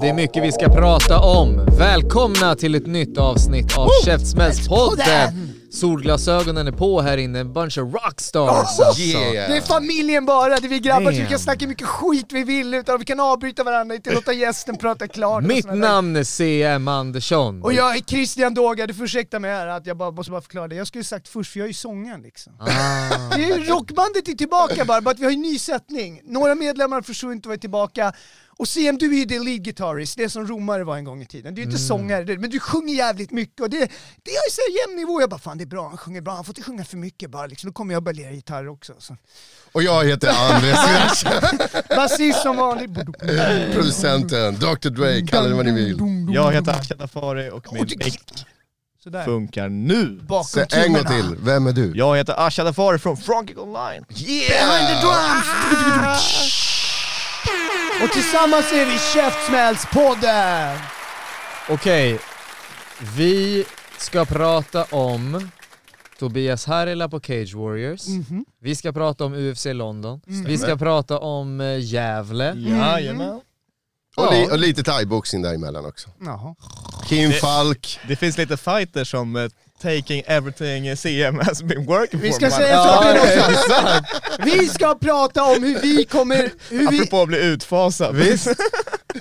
Det är mycket vi ska prata om. Välkomna till ett nytt avsnitt av Käftsmällspodden! Solglasögonen är på här inne, en bunch of rockstars alltså. Yeah. Det är familjen bara, det är vi grabbar så vi Damn. kan snacka mycket skit vi vill utan vi kan avbryta varandra, inte låta gästen prata klart. Mitt där. namn är CM Andersson. Och jag är Christian Doga, du får ursäkta mig här att jag bara måste bara förklara det. Jag skulle sagt först, för jag är ju sångaren liksom. Ah. Det är ju rockbandet är tillbaka bara, bara att vi har en ny sättning. Några medlemmar försvunnit och är tillbaka. Och CM, du är ju the lead guitarist, det som romare var en gång i tiden. Du är inte Mm. sångare, det- men du sjunger jävligt mycket och det, det är så här jämn nivå. Jag bara, fan det är bra, han sjunger bra, han får inte sjunga för mycket bara liksom. Då kommer jag börja lira gitarr också. Så. Och jag heter Andres Basist som vanligt. producenten, Dr Dre, kalla det vad ni vill. Jag heter Ashat Afari och min mick Sådär. funkar nu. Bakom Så en gång till, vem är du? Jag heter Ashat Afari från Frankic Online. Behind the drums! Och tillsammans är vi Käftsmällspodden! Okej, vi ska prata om Tobias Harila på Cage Warriors. Mhm. Vi ska prata om UFC London. Vi ska prata om eh, Gävle. Jajamän. Och, Ja. li, och lite thaiboxning däremellan också. Jaha. Kim Det- Falk, Det finns lite fighters som eh, taking everything CM has been working Vi for. ska man. säga saker också. Vi ska prata om hur vi kommer... Hur vi, Apropå att bli utfasad. Visst?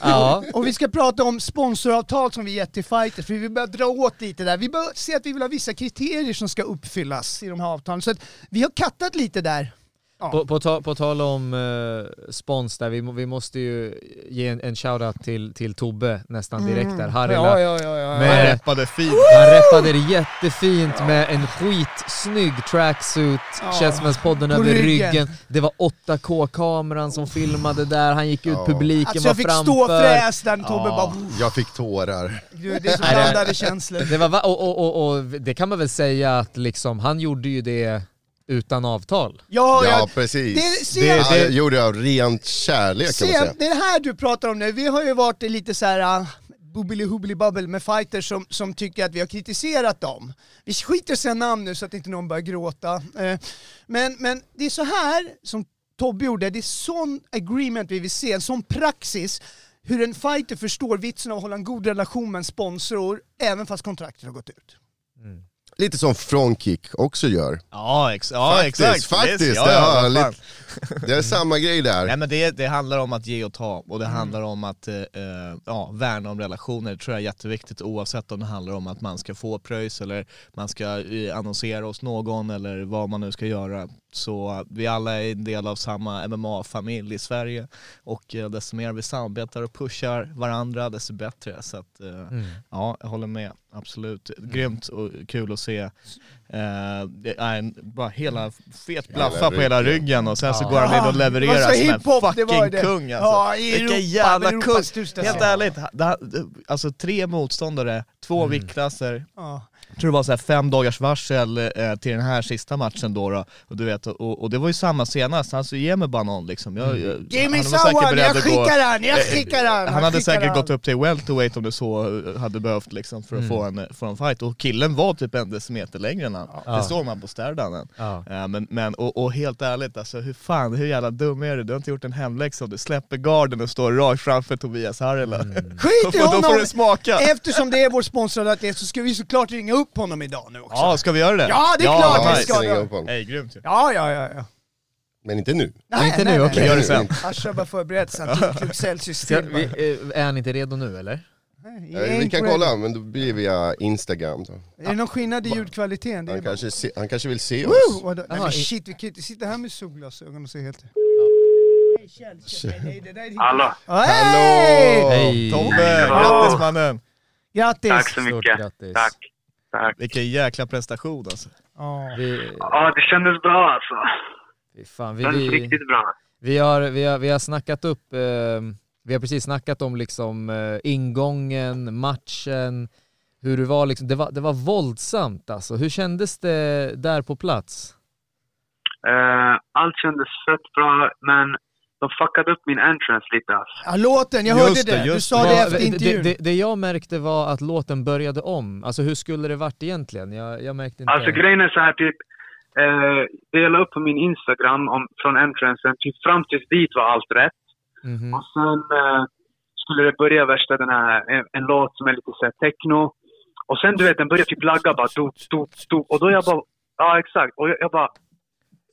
Ja. och vi ska prata om sponsoravtal som vi gett till fighters, för vi vill börja dra åt lite där. Vi bör se att vi vill ha vissa kriterier som ska uppfyllas i de här avtalen. Så att vi har kattat lite där. På, på, ta, på tal om uh, spons där, vi, vi måste ju ge en, en shoutout till, till Tobbe nästan direkt där, Harila. Ja, ja, ja, ja. Han Med, reppade fint. han reppade det jättefint med en skitsnygg tracksuit, Ja. På över ryggen. ryggen. Det var 8K-kameran som filmade där, han gick ut, Ja. publiken Alltså var jag fick framför. stå fräs där Tobbe Ja. bara... jag fick tårar. Du, det är så blandade känslor. Det var, va- och, och, och, och det kan man väl säga att liksom, han gjorde ju det utan avtal. Ja, Ja ja. precis. Det, se, Det- Ja, det gjorde jag av rent kärlek kan man se, säga. det är det här du pratar om nu. Vi har ju varit lite så här uh, bubbly hubbly bubble med fighters som, som tycker att vi har kritiserat dem. Vi skiter säga namn nu så att inte någon börjar gråta. Eh, men, men det är så här som Tobbe gjorde, det är sån agreement vi vill se, en sån praxis hur en fighter förstår vitsen av att hålla en god relation med en sponsor även fast kontraktet har gått ut. Lite som Frontkick också gör. Ja, ex ja Faktiskt, exakt. faktiskt, Visst, ja, ja, vad fan. Det är samma grej där. Nej men det, det handlar om att ge och ta och det handlar om att eh, eh, ja, värna om relationer. Det tror jag är jätteviktigt oavsett om det handlar om att man ska få pröjs eller man ska eh, annonsera hos någon eller vad man nu ska göra. Så vi alla är en del av samma MMA-familj i Sverige och eh, desto mer vi samarbetar och pushar varandra desto bättre. Så att, eh, ja, jag håller med. Absolut. Grymt och kul att se. Det är en, bara hela fet blaffa på hela ryggen och sen så går han in och levererar så som en fucking det. kung alltså. Ja, Vilken Europa, jävla kung! Helt ärligt, alltså tre motståndare, två viktklasser, Ja. Jag tror det var så här fem dagars varsel eh, till den här sista matchen då, då. Och, du vet, och, och det var ju samma senast, alltså ge mig bara någon liksom. Jag, jag, Give me han someone, jag att gå- skickar han, jag Eh, skickar han! han hade skickar säkert han. gått upp till welterweight om det så eh, hade behövt liksom för att få, en, få en fight. Och killen var typ en decimeter längre än han. Det såg man på stärdanen. Ja. Eh, men, men, och, och helt ärligt, alltså, hur fan, hur jävla dum är du? Du har inte gjort en hemläxa, du släpper garden och står rakt framför Tobias Harila. Skit då, i får, då får honom! du smaka! Eftersom det är vår sponsrade atlet så ska vi såklart ringa upp honom idag nu också. Ja, ska vi göra det? Ja, det är klart vi ska. Ringa upp honom. Hej, grymt ju. Ja, ja, ja. ja. Men inte nu. Nej, Inte nej, nu, nej, okej. nej. Gör det sen. Asha bara förberett sig, han tog Celsius Ska, till vi, eh, är han inte redo nu eller? Nej, Eh, Vi kan kolla, men då blir det via Instagram. Då. Är det någon skillnad i ljudkvaliteten? Det är Han, bara... kanske se, han kanske vill se Woo! oss. Vadå? Nej Jaha, men i- shit, vi kan inte sitta här med solglasögon och se helt... Nej, det där är Hallå. Hej! Hej! Tobbe, Ja. grattis mannen! Grattis! Tack så Stort mycket. grattis. Tack. Tack. Vilken jäkla prestation alltså. Ja. Vi, Ja, det kändes bra alltså. vi, fan, Det vi, kändes vi, riktigt bra. vi, har, vi, har, vi har snackat upp, eh, vi har precis snackat om liksom eh, ingången, matchen, hur det var liksom, det var, det var våldsamt alltså. Hur kändes det där på plats? Eh, allt kändes fett bra, men de fuckade upp min entrance lite alltså. Ja, låten, jag Just hörde det, det. Du sa det. det efter det, intervjun. det, det jag märkte var att låten började om. Alltså hur skulle det varit egentligen? Jag, jag märkte inte... Alltså grejen är så här typ, eh, det jag la upp på min Instagram om, från entrancen, typ fram tills dit var allt rätt. Mhm. Och sen eh, skulle det börja värsta den här, en, en låt som är lite såhär techno. Och sen du vet, den börjar typ lagga bara, dop, dop, dop. Och då jag bara, ja exakt. Och jag, jag bara,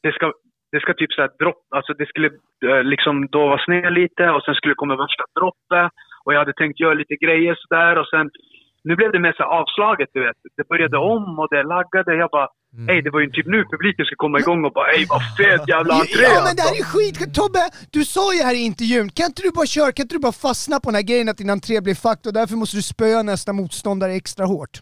det ska, det ska typ såhär dropp, alltså det skulle eh, liksom då vara sned lite och sen skulle det komma värsta droppet. Och jag hade tänkt göra lite grejer sådär och sen, nu blev det mer så här avslaget du vet. Det började om och det laggade. Jag bara, ey det var ju typ nu publiken skulle komma igång och bara, ey vad fet jävla entré Ja men det alltså." här är skit. Tobbe, du sa ju här i intervjun, kan inte du bara köra, kan inte du bara fastna på den här grejen att din entré blir fucked och därför måste du spöa nästa motståndare extra hårt?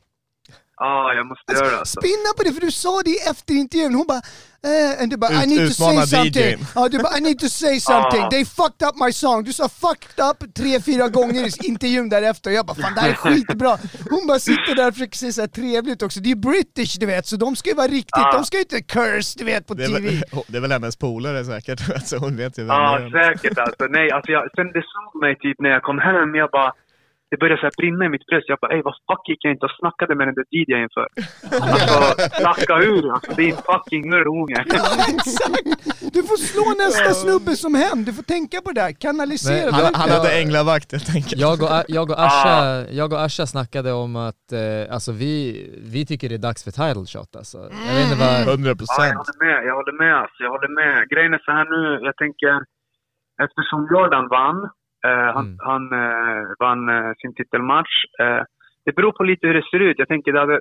Ja, jag måste göra det alltså. Spinna på det, för du sa det efter intervjun. Hon bara, eh, and du bara I Ut- need to say something. Ja, du bara I need to say something. Ja. They fucked up my song. Du sa fucked up tre, fyra gånger i intervjun därefter. Jag bara fan det här är skitbra. Hon bara sitter där och försöker se så här trevligt också. Det är British du vet, så de ska ju vara riktigt, Ja. de ska ju inte curse du vet på Det TV. väl, det är väl hennes polare säkert, så hon vet ju vem Ja, det är. säkert alltså. Nej, alltså jag, sen det såg mig typ när jag kom hem, jag bara... Det började så här brinna i mitt bröst. Jag bara, ey vad fuck gick jag inte och snackade med den där DJn för? Alltså, snacka ur alltså. En fucking unge. Exakt! Du får slå nästa snubbe som hem, du får tänka på det där, kanalisera. Men. Han, han hade änglavakt helt enkelt. Jag och, jag, och Asha, jag och Asha snackade om att eh, alltså vi, vi tycker det är dags för title shot alltså. Jag vet inte vad... 100 Ja, jag procent. håller med. Jag håller med alltså. Jag håller med. Grejen är så här nu, jag tänker... Eftersom Jordan vann, eh, han, Mm. han eh, vann eh, sin titelmatch. Det beror på lite hur det ser ut. Jag tänker det hade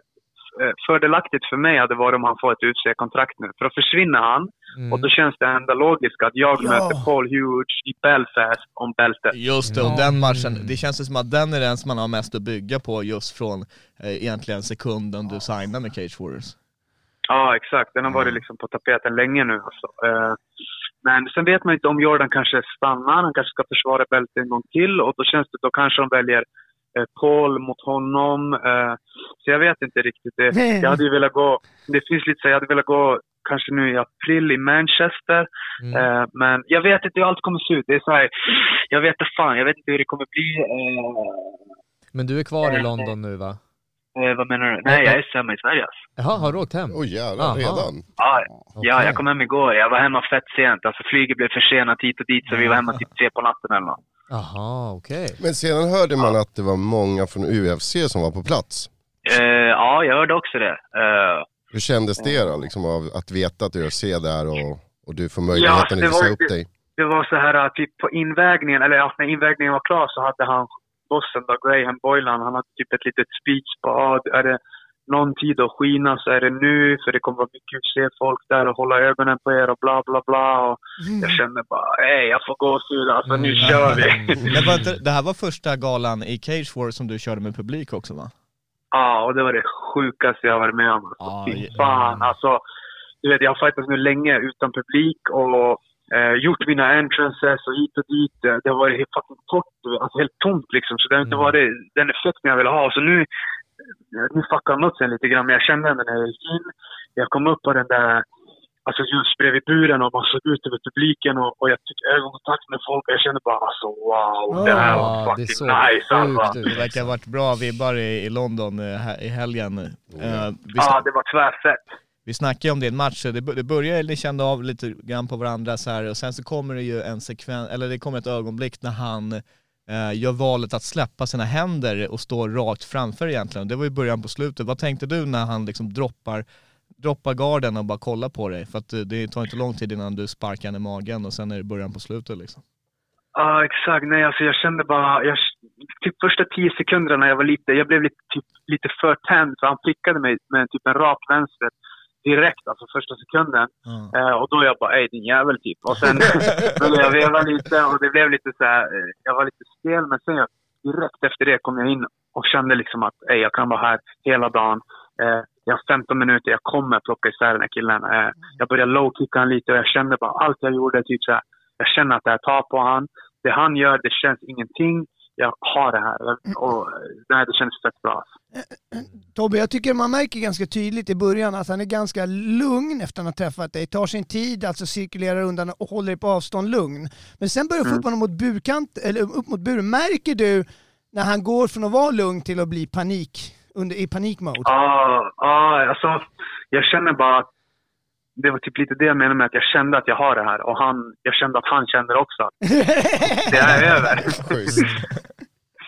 fördelaktigt för mig hade varit om han får ett UC-kontrakt nu. För då försvinner han Mm. och då känns det enda logiskt att jag Ja. möter Paul Hughes i Belfast om bältet. Just det, och den matchen, det känns som att den är den som man har mest att bygga på just från eh, egentligen sekunden du signar med Cage Warriors. Ja, exakt. Den har varit liksom på tapeten länge nu. Alltså. Men sen vet man inte om Jordan kanske stannar. Han kanske ska försvara bältet en gång till och då känns det då kanske de väljer eh, Paul mot honom. Eh, så jag vet inte riktigt. Det, jag hade ju velat gå, det finns lite så, jag hade velat gå kanske nu i april i Manchester. Mm. Eh, men jag vet inte hur allt kommer se ut. Det är så här, jag vet inte fan, jag vet inte hur det kommer bli. Men du är kvar i London nu va? Eh, vad menar du? Nej, jag är hemma i Sverige alltså. Jaha, har du åkt hem? Oj jävlar, Aha. redan? Ja, ja, Okej. jag kom hem igår. Jag var hemma fett sent. Alltså flyget blev försenat hit och dit så vi var hemma typ tre på natten eller något. Jaha, okej. Men sedan hörde man att det var många från UFC som var på plats. Eh, ja, jag hörde också det. Eh, Hur kändes det då, liksom, av att veta att UFC är där och, och du får möjligheten Ja, att visa upp dig? det var så här att typ på invägningen, eller ja, när invägningen var klar så hade han, bossen då, Graham Boylan, han hade typ ett litet speech på, ah, är det någon tid att skina så är det nu, för det kommer vara mycket UFC-folk där och hålla ögonen på er och bla bla bla. Och jag kände bara, hej jag får gåshud, alltså nu kör vi. Var inte, det här var första galan i Cage Warriors som du körde med publik också va? Ja, och det var det sjukaste jag varit med om. Alltså. Ja, Fy fan, alltså. Du vet, jag har fightats nu länge utan publik och eh, gjort mina entrances och hit och dit. Eh, Det har varit helt fucking torrt, vet, alltså helt tomt liksom. Så det har inte Mm. varit den effekten jag ville ha. Så nu, nu fuckar mutsen lite grann, men jag kände ändå när jag gick in, jag kom upp på den där Alltså just bredvid buren och man såg ut över publiken och, och jag fick ögonkontakt med folk och jag kände bara alltså wow, det här var det fucking såg nice alltså. Det verkar ha varit bra vibbar i, i London eh, här- i helgen. Eh, vi, Ja, sn- det var tvärfett vi snackade ju om din match, det, det började, ni kände av lite grann på varandra så här och sen så kommer det ju en sekvens, eller det kommer ett ögonblick när han eh, gör valet att släppa sina händer och stå rakt framför egentligen. Det var ju början på slutet. Vad tänkte du när han liksom droppar, droppar garden och bara kollar på dig? För att eh, det tar inte lång tid innan du sparkar i magen och sen är det början på slutet liksom. Ja, exakt. Nej, alltså jag kände bara... Jag, typ första tio sekunderna när jag var lite... Jag blev lite, typ, lite för tänd för han prickade mig med typ en rak vänster direkt, alltså första sekunden. Eh, och då jag bara, ey din jävel typ. Och sen började jag veva lite och det blev lite så här, eh, jag var lite stel men sen jag, direkt efter det kom jag in och kände liksom att ey, jag kan vara här hela dagen. Eh, jag har 15 minuter, jag kommer plocka isär den här killen. Eh, jag började low-kicka han lite och jag kände bara allt jag gjorde, typ så här, jag känner att jag tar på han. Det han gör, det känns ingenting. Jag har det här. Jag- Och, nej, det känns fett bra. Tobbe, jag tycker man märker ganska tydligt i början att han är ganska lugn efter att han har träffat dig. Tar sin tid, alltså cirkulerar undan och håller dig på avstånd lugn. Men sen börjar du få upp honom mot burkant, eller upp mot buren. Märker du när han går från att vara lugn till att bli panik, under, i panikmode? Ja, ja, alltså jag känner bara att det var typ lite det jag menade med att jag kände att jag har det här och han, jag kände att han kände det också. Det är över.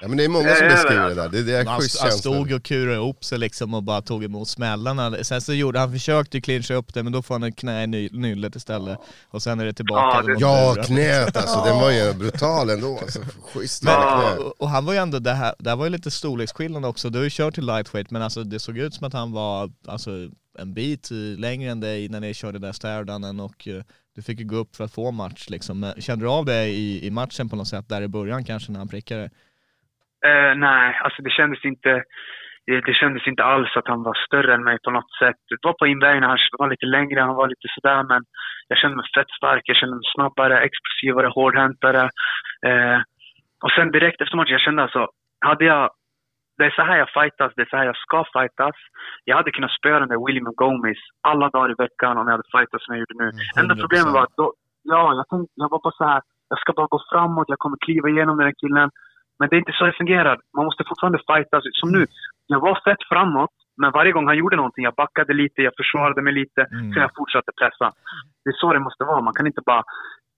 Ja, men det är många som beskriver det där. Det, det är Han, han stod och kurade ihop sig liksom och bara tog emot smällarna. Sen så gjorde han, försökte clincha upp det men då får han en knä i ny- nyllet istället. Och sen är det tillbaka. Ja, det- Ja, knät alltså. Den var ju brutal ändå. Alltså, schysst Men, och, och han var ju ändå, det här, det här var ju lite storleksskillnad också. Du har ju kört till lightweight men alltså det såg ut som att han var alltså, en bit längre än dig när ni körde där stärdanen och eh, du fick ju gå upp för att få match liksom. Men Kände du av det i, i matchen på något sätt där i början kanske när han prickade? Uh, nej, alltså det kändes inte det, det kändes inte alls att han var större än mig på något sätt. Det var på invägen, han var lite längre, han var lite sådär men jag kände mig fett stark, jag kände mig snabbare, explosivare, hårdhäntare. Eh, och sen direkt efter matchen, jag kände alltså, hade jag det är så här jag fightas, det är så här jag ska fightas. Jag hade kunnat spöa den där William Gomez alla dagar i veckan om jag hade fightats som jag gjorde nu. Enda 100%. problemet var att då, ja, jag tänkte, jag var bara så här, jag ska bara gå framåt, jag kommer kliva igenom den här killen. Men det är inte så det fungerar. Man måste fortfarande fightas. Som nu, jag var fett framåt, men varje gång han gjorde någonting, jag backade lite, jag försvarade mig lite, Mm. sen jag fortsatte pressa. Det är så det måste vara. Man kan inte bara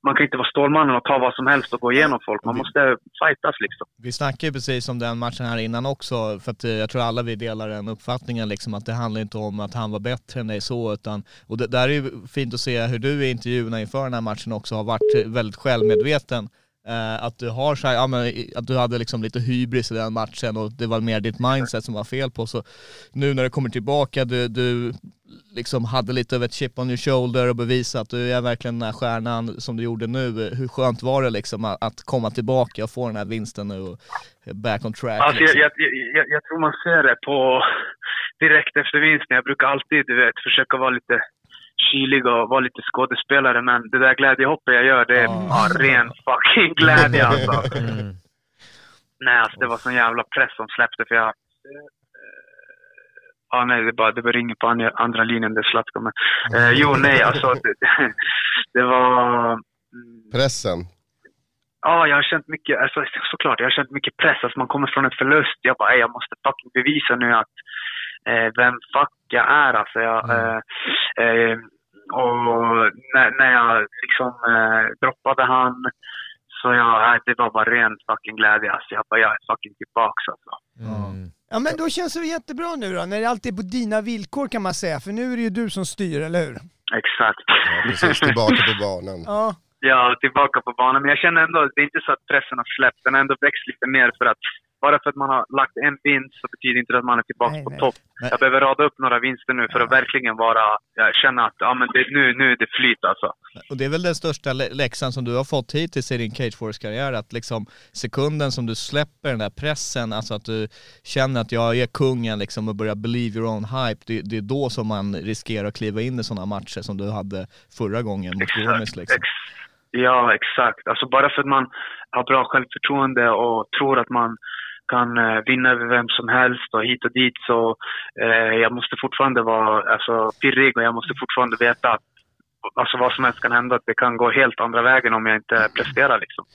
man kan inte vara Stålmannen och ta vad som helst och gå igenom folk. Man måste fightas liksom. Vi snackade ju precis om den matchen här innan också, för att eh, jag tror alla vi delar den uppfattningen liksom att det handlar inte om att han var bättre än dig så, utan, och det där är ju fint att se hur du i intervjuerna inför den här matchen också har varit väldigt självmedveten. Eh, att du har så här, ja, men, att du hade liksom lite hybris i den matchen och det var mer ditt mindset som var fel på. Så nu när du kommer tillbaka, du, du liksom hade lite av ett chip on your shoulder och bevisa att du är verkligen den här stjärnan som du gjorde nu. Hur skönt var det liksom att, komma tillbaka och få den här vinsten nu och back on track? Alltså, jag, liksom? jag, jag, jag tror man ser det på direkt efter vinsten. Jag brukar alltid du vet, försöka vara lite kylig och vara lite skådespelare men det där glädjehoppet jag gör det är bara ren fucking glädje alltså. Nej alltså det var sån jävla press som släppte för jag... eh, Ja nej det bara, det bara ringer på andra, andra linjen det Zlatko men... Eh, jo nej alltså det, det var... mm, Pressen. Ja, jag har känt mycket, alltså, såklart, jag har känt mycket press. Alltså, man kommer från en förlust. Jag bara, "Ey, jag måste fucking bevisa nu att vem fuck jag är. Alltså, jag, eh, eh, och när, när jag liksom eh, droppade han, så jag, eh, det var bara ren fucking glädje. Alltså, jag bara, jag är fucking tillbaks alltså. Ja men då känns det jättebra nu då, när det alltid är på dina villkor kan man säga, för nu är det ju du som styr, eller hur? Exakt. Ja, precis, tillbaka på banan. Ja. Ja, tillbaka på banan. Men jag känner ändå, det är inte så att pressen har släppt. Den har ändå växt lite mer för att bara för att man har lagt en vinst så betyder inte det att man är tillbaka Nej, på topp. Jag behöver rada upp några vinster nu för att verkligen vara, ja, känna att ja, men det, nu, nu är det flyt alltså. Och det är väl den största lä- läxan som du har fått hittills i din Cage Force-karriär, att liksom sekunden som du släpper den där pressen, alltså att du känner att jag är kungen liksom och börjar believe your own hype, det, det är då som man riskerar att kliva in i sådana matcher som du hade förra gången mot Gomes liksom. Ex, ja, exakt. Alltså bara för att man har bra självförtroende och tror att man kan eh, vinna över vem som helst och hit och dit så eh, jag måste fortfarande vara alltså, pirrig och jag måste fortfarande veta att alltså, vad som helst kan hända. Att det kan gå helt andra vägen om jag inte presterar liksom.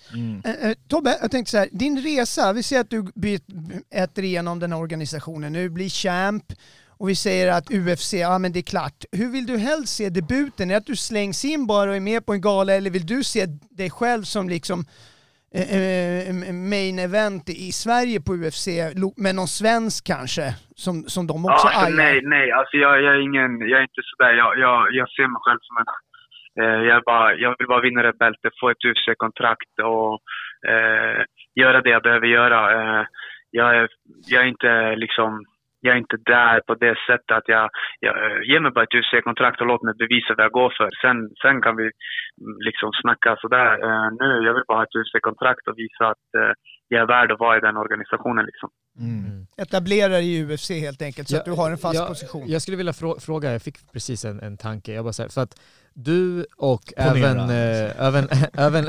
Eh, eh, Tobbe, jag tänkte så här, din resa, vi ser att du byt- äter igenom den här organisationen nu, blir champ och vi säger att UFC, ja men det är klart. Hur vill du helst se debuten? Är det att du slängs in bara och är med på en gala eller vill du se dig själv som liksom main event i Sverige på UFC med någon svensk kanske som, som de också Ja, alltså, nej, nej. Alltså, jag, jag, är ingen, jag är inte sådär. Jag, jag, jag ser mig själv som en... Eh, jag, bara, jag vill bara vinna det bältet, få ett UFC-kontrakt och eh, göra det jag behöver göra. Eh, jag, är, jag är inte liksom... jag är inte där på det sättet att jag, jag eh, ge mig bara ett UFC-kontrakt och låt mig bevisa vad jag går för. Sen, sen kan vi mm, liksom snacka sådär. Eh, nu, jag vill bara ha ett UFC-kontrakt och visa att eh, jag är värd att vara i den organisationen liksom. Etablera dig i UFC helt enkelt så att du har en fast jag, position. Jag skulle vilja frå- fråga, jag fick precis en, en tanke, jag bara säger, för att du och även, eh, även, även,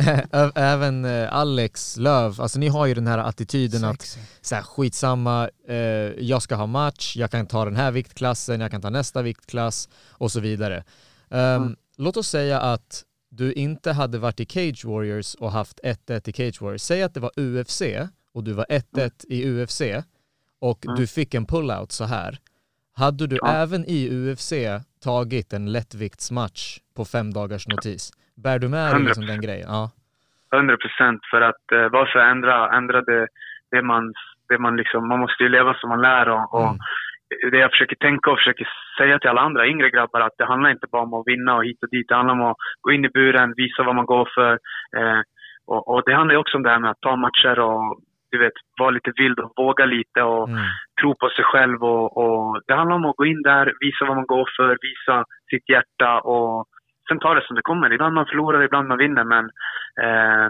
även eh, Alex Löv, alltså ni har ju den här attityden att så här, skitsamma, eh, jag ska ha match, jag kan ta den här viktklassen, jag kan ta nästa viktklass och så vidare. Ehm, Låt oss säga att du inte hade varit i Cage Warriors och haft 1-1 i Cage Warriors. Säg att det var UFC och du var 1-1 i UFC och du fick en pullout så här. Hade du även i UFC tagit en lättviktsmatch på fem dagars notis? Bär du med dig liksom den grejen? Ja. 100 procent för att eh, varför ändra, ändra det, det man, det man liksom, man måste ju leva som man lär och, och det jag försöker tänka och försöker säga till alla andra yngre grabbar att det handlar inte bara om att vinna och hit och dit. Det handlar om att gå in i buren, visa vad man går för. Eh, och, och det handlar också om det här med att ta matcher och du vet, vara lite vild och våga lite och Mm. tro på sig själv. Och, och det handlar om att gå in där, visa vad man går för, visa sitt hjärta och sen ta det som det kommer. Ibland man förlorar, ibland man vinner men eh,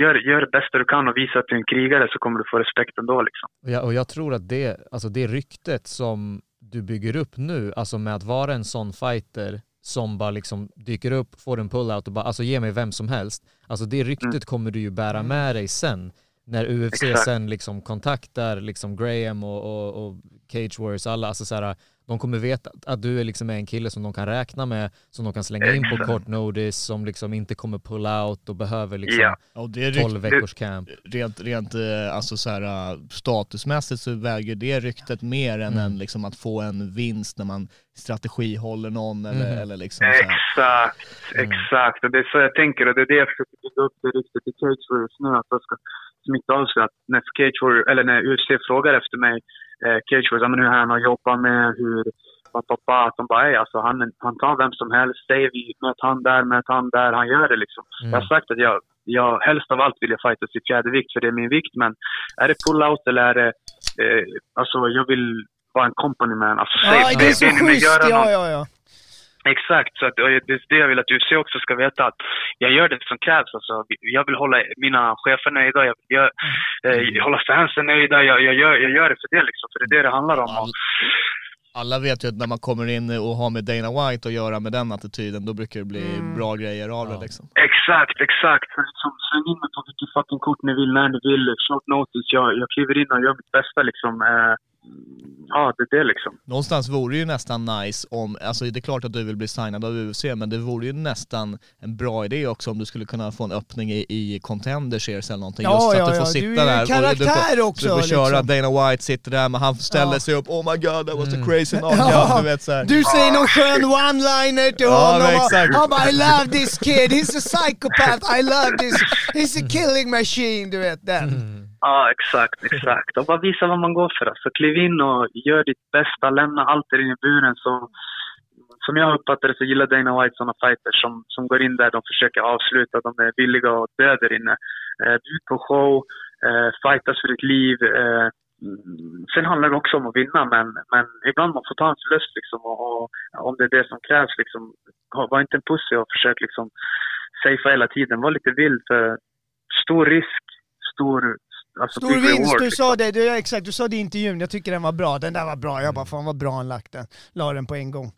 gör, gör det bästa du kan och visa att du är en krigare så kommer du få respekt ändå liksom. Jag, och jag tror att det, alltså det ryktet som du bygger upp nu, alltså med att vara en sån fighter som bara liksom dyker upp, får en pull-out och bara alltså ge mig vem som helst. Alltså det ryktet kommer du ju bära med dig sen när UFC Exakt. sen liksom kontaktar liksom Graham och, och, och Cage Warriors, alla, alltså så här, de kommer veta att- att du är liksom en kille som de kan räkna med, som de kan slänga in på kort notice, som liksom inte kommer pull out och behöver liksom Ja. Och det är 12 rykt, veckors camp. rent, rent eh, alltså så här, eh, statusmässigt så väger det ryktet mer än, Mm. än liksom att få en vinst när man strategihåller någon eller, Mm. eller liksom så här. Exakt, Mm. exakt. Och det är så jag tänker och det är det jag försöker bygga upp det riktigt i Cage Warriors nu. Att jag ska smitta av sig att när Cage Warriors, eller när UFC frågar efter mig, eh, Cage ja, men hur han har jobbat med, hur pappa, att de bara, "Ey, alltså han, han tar vem som helst, säger vi, möt han där, möt han där, han gör det liksom. Mm. Jag har sagt att jag, jag helst av allt vill jag fightas i fjärdevikt för det är min vikt, men är det pull-out eller är det, eh, alltså jag vill vara en company man. Alltså, Ja, det är så schysst, ja ja ja. Exakt, så att, och det är det jag vill att UFC också ska veta att jag gör det som krävs. Alltså, jag vill hålla mina chefer nöjda, jag vill gör, eh, hålla fansen nöjda, jag, jag, gör, jag gör det för det liksom, för det är det det handlar om. Och, Alla vet ju att när man kommer in och har med Dana White att göra med den attityden, då brukar det bli Mm. bra grejer av det liksom. exakt, exakt. Så liksom, släng in mig på vilket fucking kort ni vill, när ni vill, short notice. Jag, jag kliver in och gör mitt bästa liksom. Eh, ja, det är det liksom. Någonstans vore det ju nästan nice om, alltså det är klart att du vill bli signad av UFC, men det vore ju nästan en bra idé också om du skulle kunna få en öppning i, i Contender Series eller någonting. Ja, Just att ja, du får ja, sitta du är där. en och du karaktär får, också, Du får köra, liksom. Dana White sitter där, men han ställer Ja. sig upp, oh my god that was Mm. the crazy knockout, Ja, du vet såhär. du säger någon skön one-liner till Ja, honom. och- exakt. Han bara I love this kid, he's a psychopath, I love this, he's a killing machine, du vet den. Ja, exakt, exakt. Och bara visa vad man går för. Så kliv in och gör ditt bästa, lämna allt där inne i buren. Så, som jag uppfattar det så gillar Dana White sådana fighters som, som går in där, de försöker avsluta, de är villiga att dö där inne. Eh, bjud på show, eh, fightas för ditt liv. Eh, mm, sen handlar det också om att vinna, men, men ibland man får ta en förlust liksom. Och, och om det är det som krävs liksom, var inte en pussy och försök liksom safea hela tiden. Var lite vild för stor risk, stor Alltså Stor vinst, du liksom. sa det, du, exakt, du sa det i intervjun, jag tycker den var bra, den där var bra, jag bara fan vad bra han lagt den. La den på en gång.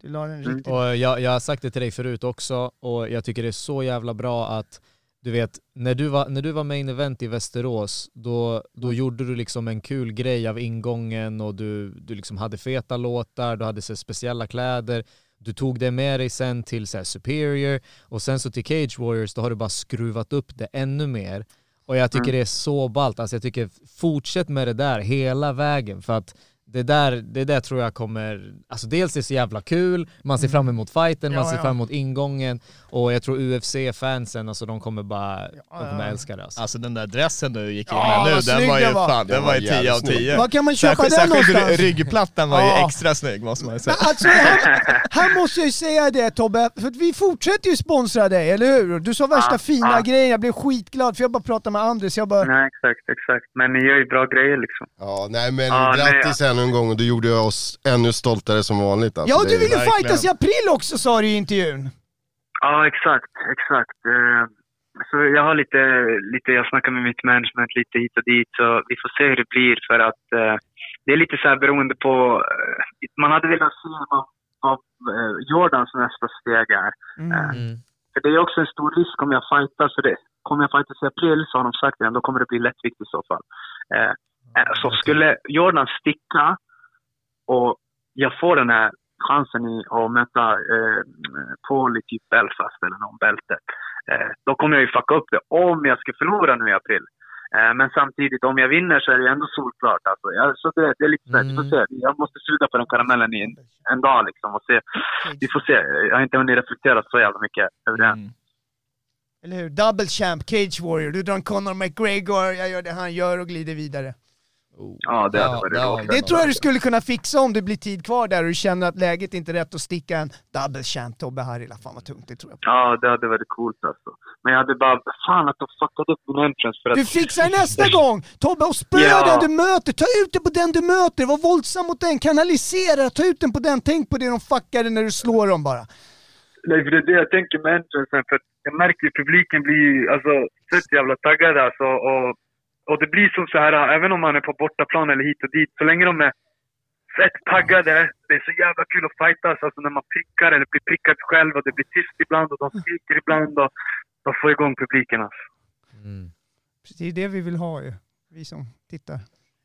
Du la den riktigt. Och jag, jag har sagt det till dig förut också och jag tycker det är så jävla bra att du vet, när du var, när du var main event i Västerås, då, då gjorde du liksom en kul grej av ingången och du, du liksom hade feta låtar, du hade så speciella kläder, du tog det med dig sen till så här Superior och sen så till Cage Warriors, då har du bara skruvat upp det ännu mer. Och jag tycker det är så ballt, alltså jag tycker fortsätt med det där hela vägen för att det där, det där tror jag kommer, alltså dels är det så jävla kul, man ser fram emot fighten, man Ja, ser ja. fram emot ingången och jag tror UFC-fansen, alltså de kommer bara, de kommer ja. älska det alltså. Alltså den där dressen du gick in Ja, med nu, den var ju var. fan, den Den var ju 10 av jävligt 10. Var kan man köpa Särskilt, den särskilt någonstans? ryggplattan var ju Ja. extra snygg måste man ju säga. Alltså, här, här måste jag ju säga det Tobbe, för att vi fortsätter ju sponsra dig, eller hur? Du sa värsta Ja, fina ja. grejer, jag blev skitglad för jag bara pratade med Andres, jag bara... Nej, exakt, exakt. Men ni gör ju bra grejer liksom. Ja, nej men Ja, nej, grattis ännu en gång och du gjorde oss ännu stoltare som vanligt. Alltså. Ja, du ville verkligen. fightas i april också sa du i intervjun. Ja, exakt, exakt. Eh, Så jag har lite, lite, jag snackar med mitt management lite hit och dit, så vi får se hur det blir för att eh, det är lite så här beroende på, eh, man hade velat se vad, vad Jordans nästa steg är. Eh, Mm. För det är också en stor risk om jag fightar, så det, kommer jag fightas i april så har de sagt det, då kommer det bli lättvikt i så fall. Eh, så skulle Jordan sticka och jag får den här chansen i att möta eh, Paul i typ Belfast eller någon bältet, eh, då kommer jag ju fucka upp det om jag ska förlora nu i april. Eh, men samtidigt, om jag vinner så är det ändå solklart. Alltså. Jag, så det, det är lite så får se. Jag måste suga på den karamellen i en, en dag liksom och se. Vi får se. Jag har inte hunnit reflektera så jävla mycket över det. än. Mm. Eller hur? Double champ, Cage Warrior, du drar en Conor McGregor, jag gör det han gör och glider vidare. Ja, det hade Ja, varit roligt. Det tror jag du skulle kunna fixa om det blir tid kvar där och du känner att läget inte är rätt att sticka en double champ Tobbe Harila. Fan vad tungt det tror jag. Ja, det hade varit coolt alltså. Men jag hade bara, fan att de fuckade upp min entrance för att... Du fixar nästa gång! Tobbe, och spöa Ja. den du möter, ta ut det på den du möter, var våldsam mot den, kanalisera, ta ut den på den, tänk på det de fuckade när du slår dem bara. Nej, för det är det jag tänker med entrancen. För jag märker ju publiken blir ju, alltså fett jävla taggade alltså. Och, och det blir som så här, även om man är på bortaplan eller hit och dit, så länge de är fett taggade, det är så jävla kul att fightas. Alltså när man prickar eller blir prickad själv och det blir tyst ibland och de skriker ibland och de får igång publiken alltså. Mm. Det är det vi vill ha ju, vi som tittar.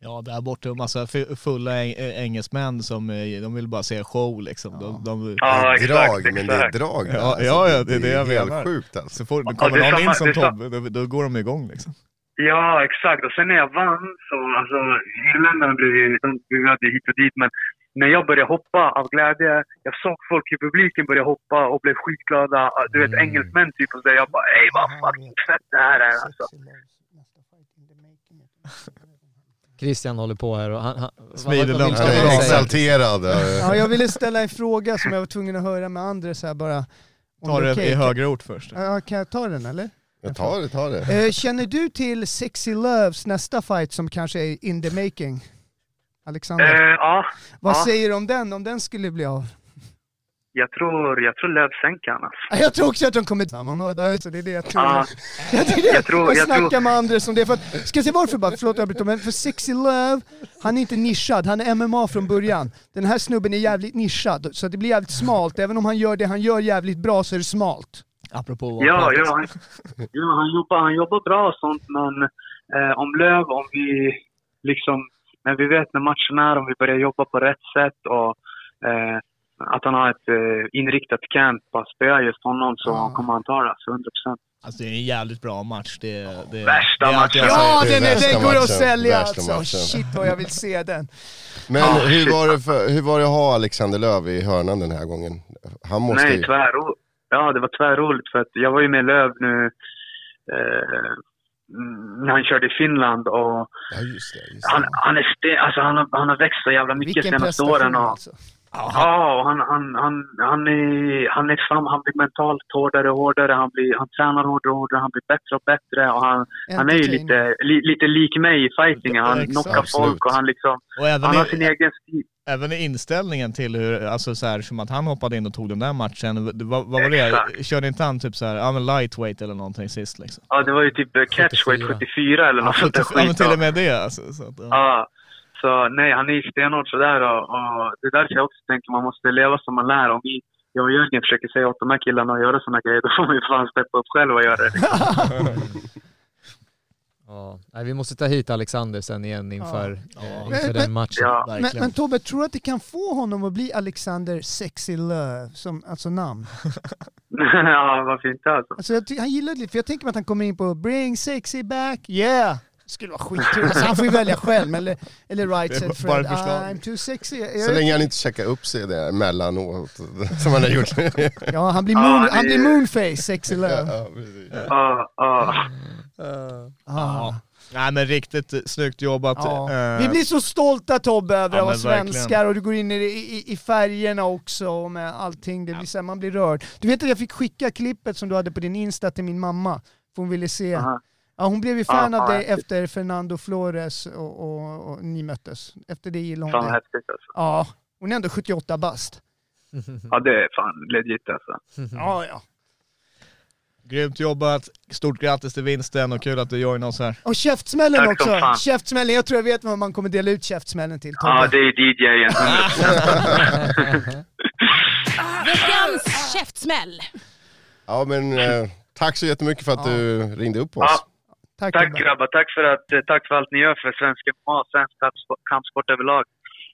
Ja, där borta är en massa fu- fulla eng- engelsmän som eh, de vill bara se show liksom. De, de, Ja, Det är drag, exakt, men det är exakt. drag. Ja, alltså. ja, ja, det är det jag helt menar. sjukt alltså. så får, det Ja, kommer det är någon samma- in som det Tobbe, då, då går de igång liksom. Ja, exakt. Och sen när jag vann så, alltså, irländarna blev ju, de buade hit och dit, men när jag började hoppa av glädje, jag såg folk i publiken börja hoppa och blev skitglada. Du vet, Mm. engelsmän typ och så där. Jag bara, ey vad fucking fett det här är alltså. Christian håller på här och han... han Smider du är exalterad. Ja, jag ville ställa en fråga som jag var tvungen att höra med Andres här bara. Om Ta det okej. i högre ort först. Ja, kan jag ta den eller? Jag tar det, tar det. Eh, känner du till Sexy Loves nästa fight som kanske är in the making? Alexander, Eh, ja, vad ja. säger du om den, om den skulle bli av? jag tror, jag tror Löv sänker han alltså. Ja, Jag tror också att de kommer... Så det är det jag tror. Ja. Ja, det är det. Jag tror- jag jag snackar tror- med Andres om det. För att, ska jag säga varför bara? Förlåt jag bryter, men för Sexy Love, han är inte nischad, han är MMA från början. Den här snubben är jävligt nischad, så det blir jävligt smalt. Även om han gör det han gör jävligt bra så är det smalt. Apropå vad Ja, ja, han, ja han, jobbar, han jobbar bra och sånt, men eh, om Löv, om vi liksom, när vi vet när matchen är, om vi börjar jobba på rätt sätt och eh, att han har ett eh, inriktat camp på att spöa just honom så Ja. kommer han ta det, alltså 100 procent. Alltså det är en jävligt bra match. Det, det, Värsta det matchen. Ja, den, är, den går att sälja alltså. Shit vad jag vill se den. Men Ja, hur, var det för, hur var det att ha Alexander Löv i hörnan den här gången? Han måste Nej, ju... tvärroligt. Ja, det var tvärroligt för att jag var ju med Löv nu eh, när han körde i Finland och Ja, just det. Just han, det. han, är sten, alltså han, har, han har växt så jävla mycket Vilken senaste åren. Och, alltså. Ja, han, han, han, han, är, han är fram, han blir mentalt hårdare och hårdare, han, blir, han tränar hårdare och hårdare, han blir bättre och bättre och han, han är ju lite, li, lite lik mig i fightingen. Han Exakt. knockar Absolut. folk och han liksom, Och även han har i, sin egen stil. även i inställningen till hur, alltså så här, som att han hoppade in och tog den där matchen. Vad, vad var det? Exakt. Körde inte han typ så här, ja men lightweight eller någonting sist liksom? Ja, det var ju typ eh, catchweight 74. 74 eller något sånt där ja men skit. till och- och med det alltså. Så att, ja. Ja. Så nej, han är stenhård sådär och, och det är därför jag också tänker man måste leva som man lär. Om vi, jag och Jörgen försöker säga åt de här killarna att göra sådana grejer, då får man ju fan steppa upp själv och göra det. Ja. Nej, vi måste ta hit Alexander sen igen inför, eh, inför Men- den matchen. Ja. Men, men Tobbe, tror du att det kan få honom att bli Alexander Sexy Love, som, alltså namn? ja, varför inte alltså? Alltså jag ty- han gillar det lite, för jag tänker mig att han kommer in på Bring sexy back, yeah! Skulle vara skitkul. Alltså, han får ju välja själv, eller, eller right said Fred. I'm too sexy. Så länge han inte checkar upp sig där emellanåt, som han har gjort. ja, han blir, Ja, moon, han blir moonface, sexy love. Ja, precis. Ja, ja. Ah. Nej men riktigt snyggt jobbat. Ja. eh, Vi blir så stolta Tobbe över Ja, att men vara verkligen. svenskar och du går in i, i, i färgerna också och med allting. Det blir så här, man blir rörd. Du vet att jag fick skicka klippet som du hade på din Insta till min mamma. För hon ville se. Aha. Ja, hon blev ju fan Ja, av ja, dig efter Fernando Flores och, och, och ni möttes. Efter det gillade hon Fan dig. häftigt alltså. Ja, hon är ändå 78 bast. Ja, det är fan legit alltså. Ja, ja. Grymt jobbat, stort grattis till vinsten och kul att du joinar oss här. Och käftsmällen Tack också. Käftsmällen, jag tror jag vet vad man kommer dela ut käftsmällen till. Tobbe. Ja, det är DJen. 100%. Veckans käftsmäll. Ja men eh, tack så jättemycket för att du ringde upp oss. Ja, Tack, tack grabbar. Tack för, att, eh, tack för allt ni gör för svensk MMA och svensk kampsport, kampsport överlag.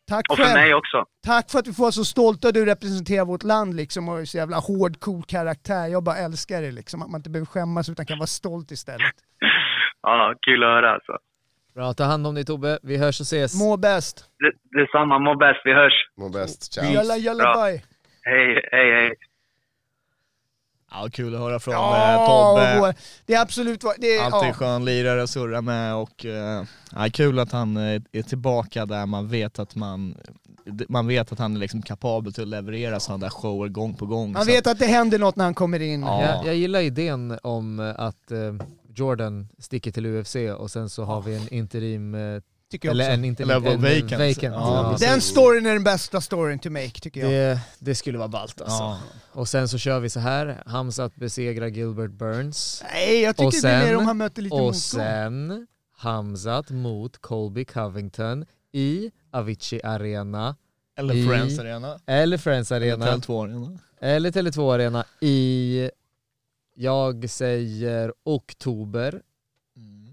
Tack Och för själv. mig också. Tack för att vi får vara så stolta du representerar vårt land liksom och är så jävla hård, cool karaktär. Jag bara älskar det liksom, att man inte behöver skämmas utan kan vara stolt istället. Ja, kul att höra alltså. Bra, ta hand om dig Tobbe. Vi hörs och ses. Må bäst. Det, detsamma, må bäst. Vi hörs. Må bäst, ciao. Jalla jalla bye. Hej, hej, hej. Ja, kul att höra från Ja, eh, och Tobbe. vår- det är absolut. Det är, Alltid ja. skön lirare att surra med och eh, ja, kul att han eh, är tillbaka där man vet att man man vet att han är liksom kapabel till att leverera sådana där shower gång på gång. Man vet att det händer något när han kommer in. Ja. Jag, jag gillar idén om att eh, Jordan sticker till UFC och sen så har vi en interim, eh, Tycker jag eller också. en interim, Eller en vacant. vacant. Ja, Den storyn är den bästa storyn to make tycker jag. det, det skulle vara ballt alltså. Ja. Och sen så kör vi så här, Hamzat besegrar Gilbert Burns. Nej, jag tycker Och det blir mer sen- om han möter lite Och motgång. sen Hamzat mot Colby Covington i Avicii Arena, Eller I- Friends Arena. eller Friends Arena, Eller Tele2 Arena. eller Tele2 Arena i, jag säger oktober.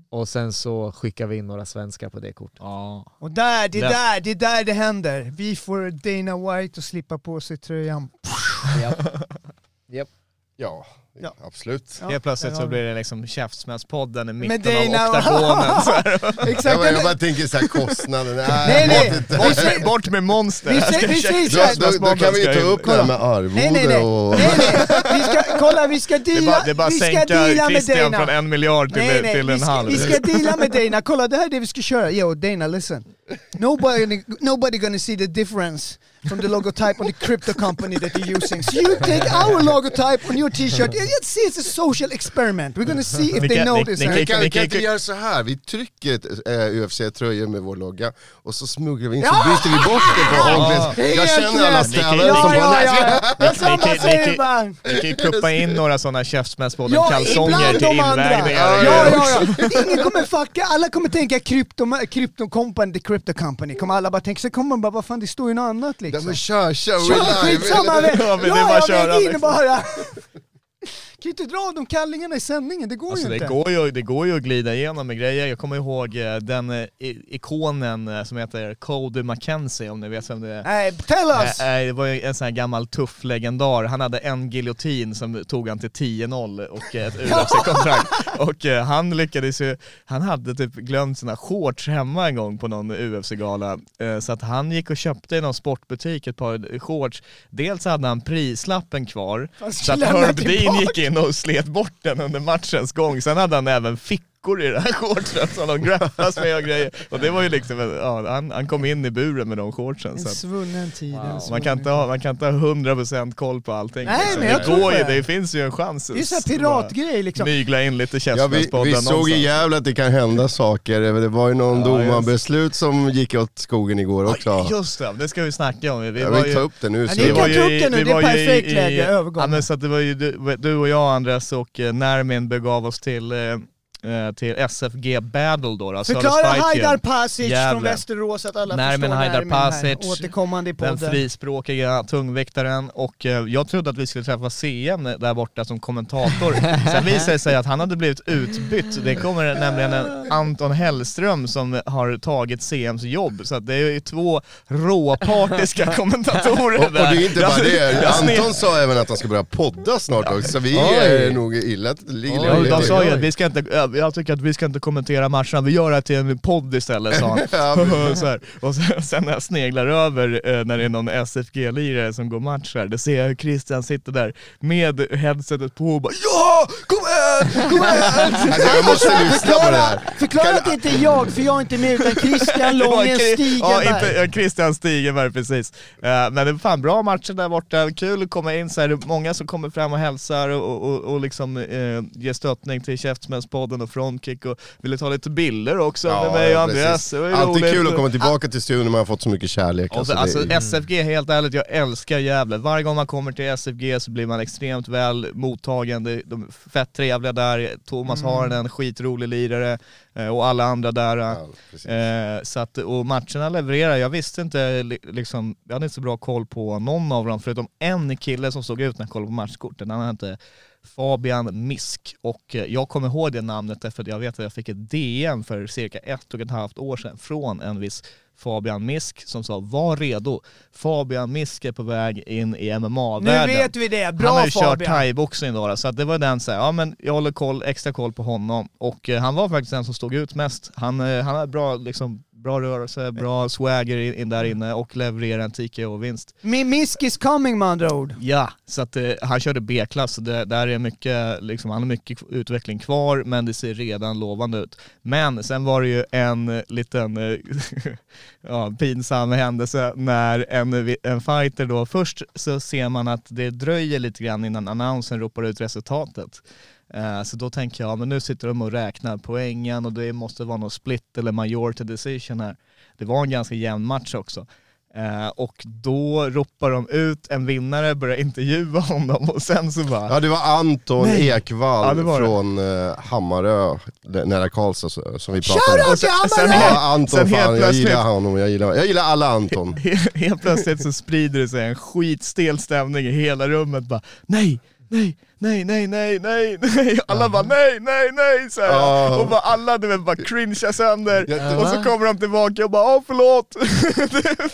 Och sen så skickar vi in några svenskar på det kortet. Ja. Och där, det är där, det är där det händer. Vi får Dana White att slippa på sig tröjan. Ja, Ja. absolut. Ja, Helt plötsligt så vi. blir det liksom käftsmällspodden i Med mitten Dana- av oktagonen. Exakt. Jag bara, jag bara tänker såhär kostnaden, nej, Nej, nej. Vi säger- Bort, bort med monster! Vi vi säger så Då, då, då kan vi ju ta upp det här med arvode Nej, nej, nej. och... nej, nej. Vi ska, kolla, vi ska Det är deala, bara, det är bara vi ska sänka deala med Dana. från en miljard till, Nej, nej, till vi en ska, halv. vi ska deala med Dana. Kolla, det här är det vi ska köra. Yo, Dana, listen. Nobody, nobody gonna see the difference from the logotype on the crypto company that you're using. So you take our logotype on your t-shirt. Yeah, Let's see it's a social experiment. We're gonna see if they ni huh? Vi kan, vi inte göra så här. vi trycker ett äh, UFC-tröja med vår logga och så smugglar vi in, så byter vi bort det på Holmgren. Jag känner alla kan- som bara... bara kan- ju kuppa in några sådana käftsmällspodden Ja, kalsonger ibland till invägningar. Ja, ja, ja. Ingen kommer fucka, alla kommer tänka krypto, krypto company, the crypto company. Kommer alla bara tänka, så kommer man bara, vad fan det står ju något annat Ja, liksom. men kör, kör, Kör, we're live. skitsamma! Ja, men det är bara jag köra, in liksom. bara. Kan ju inte dra av de kallingarna i sändningen, det går Alltså ju det inte. går ju, det går ju att glida igenom med grejer. Jag kommer ihåg eh, den eh, ikonen eh, som heter Cody McKenzie om ni vet vem det är. Nej, tell us! Det var ju en sån här gammal tuff legendar. Han hade en giljotin som tog han till 10-0 och ett UFC-kontrakt. och han lyckades ju, han hade typ glömt sina shorts hemma en gång på någon UFC-gala. Så att han gick och köpte i någon sportbutik ett par shorts. Dels hade han prislappen kvar, så att Herb Dean gick in och slet bort den under matchens gång. Sen hade han även fickor i det här shortsen som de grapplas med och grejer. Och det var ju liksom, en- ja, han, han kom in i buren med de shortsen. En svunnen tid. en man, kan inte ha, man kan inte ha 100% koll på allting. Nej, liksom. men jag det, tror går ju, det. det finns ju en chans. Det är bara piratgrej liksom. Mygla in lite Ja, vi, käftsmällspodden vi såg i. Gävle att det kan hända saker, det var ju någon Ja, domarbeslut som gick åt skogen igår också. Ja, Just det, det ska vi snacka om. Vi Jag var vill ju- ta upp det nu. Ja, så ni Vi kan var ta upp det nu, vi det är var perfekt läge, övergång. Ja, men så att det var ju du, du och jag Andres och eh, Nermin begav oss till, eh, till SFG Battle då. då Förklara Haidar. Pasic från. Västerås att alla Nermin förstår Haidar Nermin här. Pasic, Återkommande i Den podden. frispråkiga tungviktaren och eh, jag trodde att vi skulle träffa CM där borta som kommentator. Sen visade det sig att han hade blivit utbytt. Det kommer nämligen en Anton Hellström som har tagit CMs jobb. Så att det är ju två råpartiska kommentatorer Och, och det där. är inte bara det, Anton sa även att han ska börja podda snart också, så vi är nog illa, ligger Ja, lite de sa ju att vi ska inte, jag tycker att vi ska inte kommentera matcherna, vi gör det här till en podd istället sa han. så här. Och sen, sen när jag sneglar över eh, när det är någon SFG-lirare som går match här, då ser jag hur Christian sitter där med headsetet på och bara Ja! Kom Alltså, jag måste lyssna på det här. Förklara att det inte är jag, för jag är inte med utan Christian Lången Ja, Stigenberg. ja, Christian Stigenberg precis. Eh, men det är fan bra matcher där borta, kul att komma in så här. många som kommer fram och hälsar och, och, och liksom eh, ger stöttning till Käftsmällspodden och Frontkick och ville ta lite bilder också med mig och Andreas. Alltid kul att komma tillbaka till studion när man har fått så mycket kärlek. Och så, Alltså, alltså SFG, helt ärligt, jag älskar Gävle. Varje gång man kommer till SFG så blir man extremt väl mottagen. De, de är fett trevliga där, Thomas Mm. har en skitrolig lirare eh, och alla andra där. eh, så att, och matcherna levererar. Jag visste inte, li- liksom, jag hade inte så bra koll på någon av dem förutom en kille som såg ut när jag kollade på matchkorten. Han hette Fabian Misk och eh, jag kommer ihåg det namnet därför att jag vet att jag fick ett DM för cirka ett och ett halvt år sedan från en viss Fabian Misk som sa var redo. Fabian Misk är på väg in i MMA-världen. Nu vet vi det, bra Han har ju kört Fabian. thaiboxning då, så det var den så här, ja men jag håller koll, extra koll på honom. Och eh, han var faktiskt den som stod ut mest. Han, eh, han hade bra, liksom, bra rörelse, bra swagger in, in där inne och levererade en TKO-vinst. Misk is coming med andra ord. Ja, så att eh, han körde B-klass, så det, där är mycket, liksom, han har mycket utveckling kvar men det ser redan lovande ut. Men sen var det ju en eh, liten eh, ja, pinsam händelse när en, en fighter då, först så ser man att det dröjer lite grann innan annonsen ropar ut resultatet. Eh, Så då tänker jag, men nu sitter de och räknar poängen och det måste vara någon split eller majority decision här. Det var en ganska jämn match också. Eh, och då ropar de ut en vinnare, börjar intervjua honom och sen så bara... Ja det var Anton Nej. Ekvall Ja, var från eh, Hammarö, nära Karlstad som vi pratade Shoutout om. sen- Hammarö! Ja, Anton, sen helt fan, jag gillar honom, jag gillar, jag gillar alla Anton. He- Helt plötsligt så sprider det sig en skitstel stämning i hela rummet bara nej, nej, nej, nej, nej, nej, nej. Alla bara nej, nej, nej. Så här. Ja. Och bara alla du vet, bara cringear sönder. Ja. Och så kommer de tillbaka och bara åh förlåt,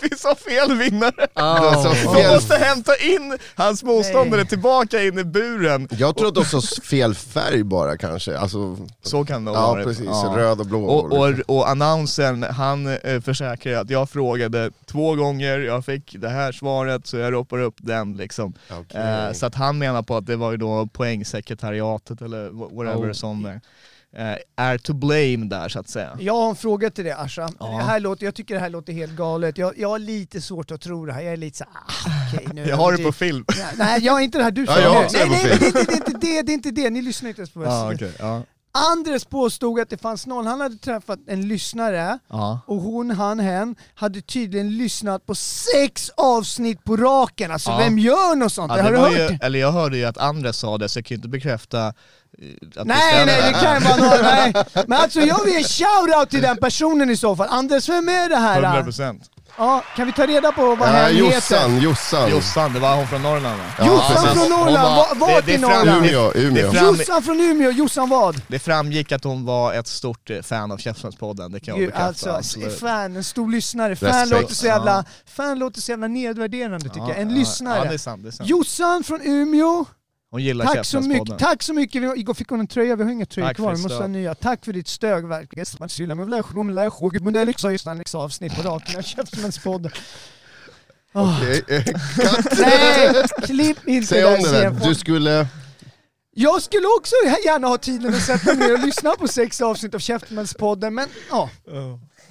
vi sa fel vinnare. Alltså, De måste hämta in hans motståndare tillbaka in i buren. jag tror att också fel färg bara kanske. Alltså, Så kan det ja vara. precis, Ja. röd och blå. Och, och, och annonsen, han eh, försäkrar att jag frågade två gånger, jag fick det här svaret så jag ropar upp den liksom. Okej. Eh, så att han menar på att det var ju då poängsekretariatet eller wh- whatever Oh. som eh, är to blame där så att säga. Jag har en fråga till dig Asha. Ja. Det här låter, jag tycker det här låter helt galet. Jag, jag har lite svårt att tro det här. Jag är lite så ah, okej nu. Jag har det på film. Nej, Nej, jag har inte det här du Ja, sa jag har också Nej, det på nej, film. men det, det, det, det, det är inte det. Ni lyssnar inte ens på vad jag Ja, säger. Andres påstod att det fanns någon, han hade träffat en lyssnare Ja. och hon, han, hen hade tydligen lyssnat på sex avsnitt på raken. Alltså Ja. vem gör något sånt? Ja, har det du var hört ju, eller jag hörde ju att Andres sa det så jag kan ju inte bekräfta eh, att Nej, nej, det kan vara något, nej. Men alltså jag vill ge shout-out till den personen i så fall. Anders, vem är det här? 100%. Ja, kan vi ta reda på vad hen heter? Jossan, Jossan. Jossan, det var hon från Norrland va? Ja, Jossan precis. från Norrland, var- Va- vart det- i det fram- Norrland? Umeå, Umeå. Det fram- Jossan från Umeå, Jossan vad? Det framgick att hon var ett stort eh, fan av Käftsmällspodden, det kan jag Gud, bekräfta. alltså, absolut. fan, en stor lyssnare. Fan Respekt. låter, så jävla, Ja. fan låter så jävla nedvärderande tycker Ja, jag. En ja, lyssnare. Ja, det är sant. Det är sant. Jossan från Umeå, Hon gillar tack så, mycket, tack så mycket. Vi- Igår fick hon en tröja, vi har inga tröjor Tack kvar, vi ditt måste ha nya. Tack för ditt stöd verkligen. Man med det liksom just när avsnitt på raken. Jag köpte en. Okej, eh, Nej, klipp inte Säg om det där, du skulle... Jag skulle också gärna ha tiden att sätta mig ner och lyssna på sex avsnitt av Käftsmällspodden, men ja.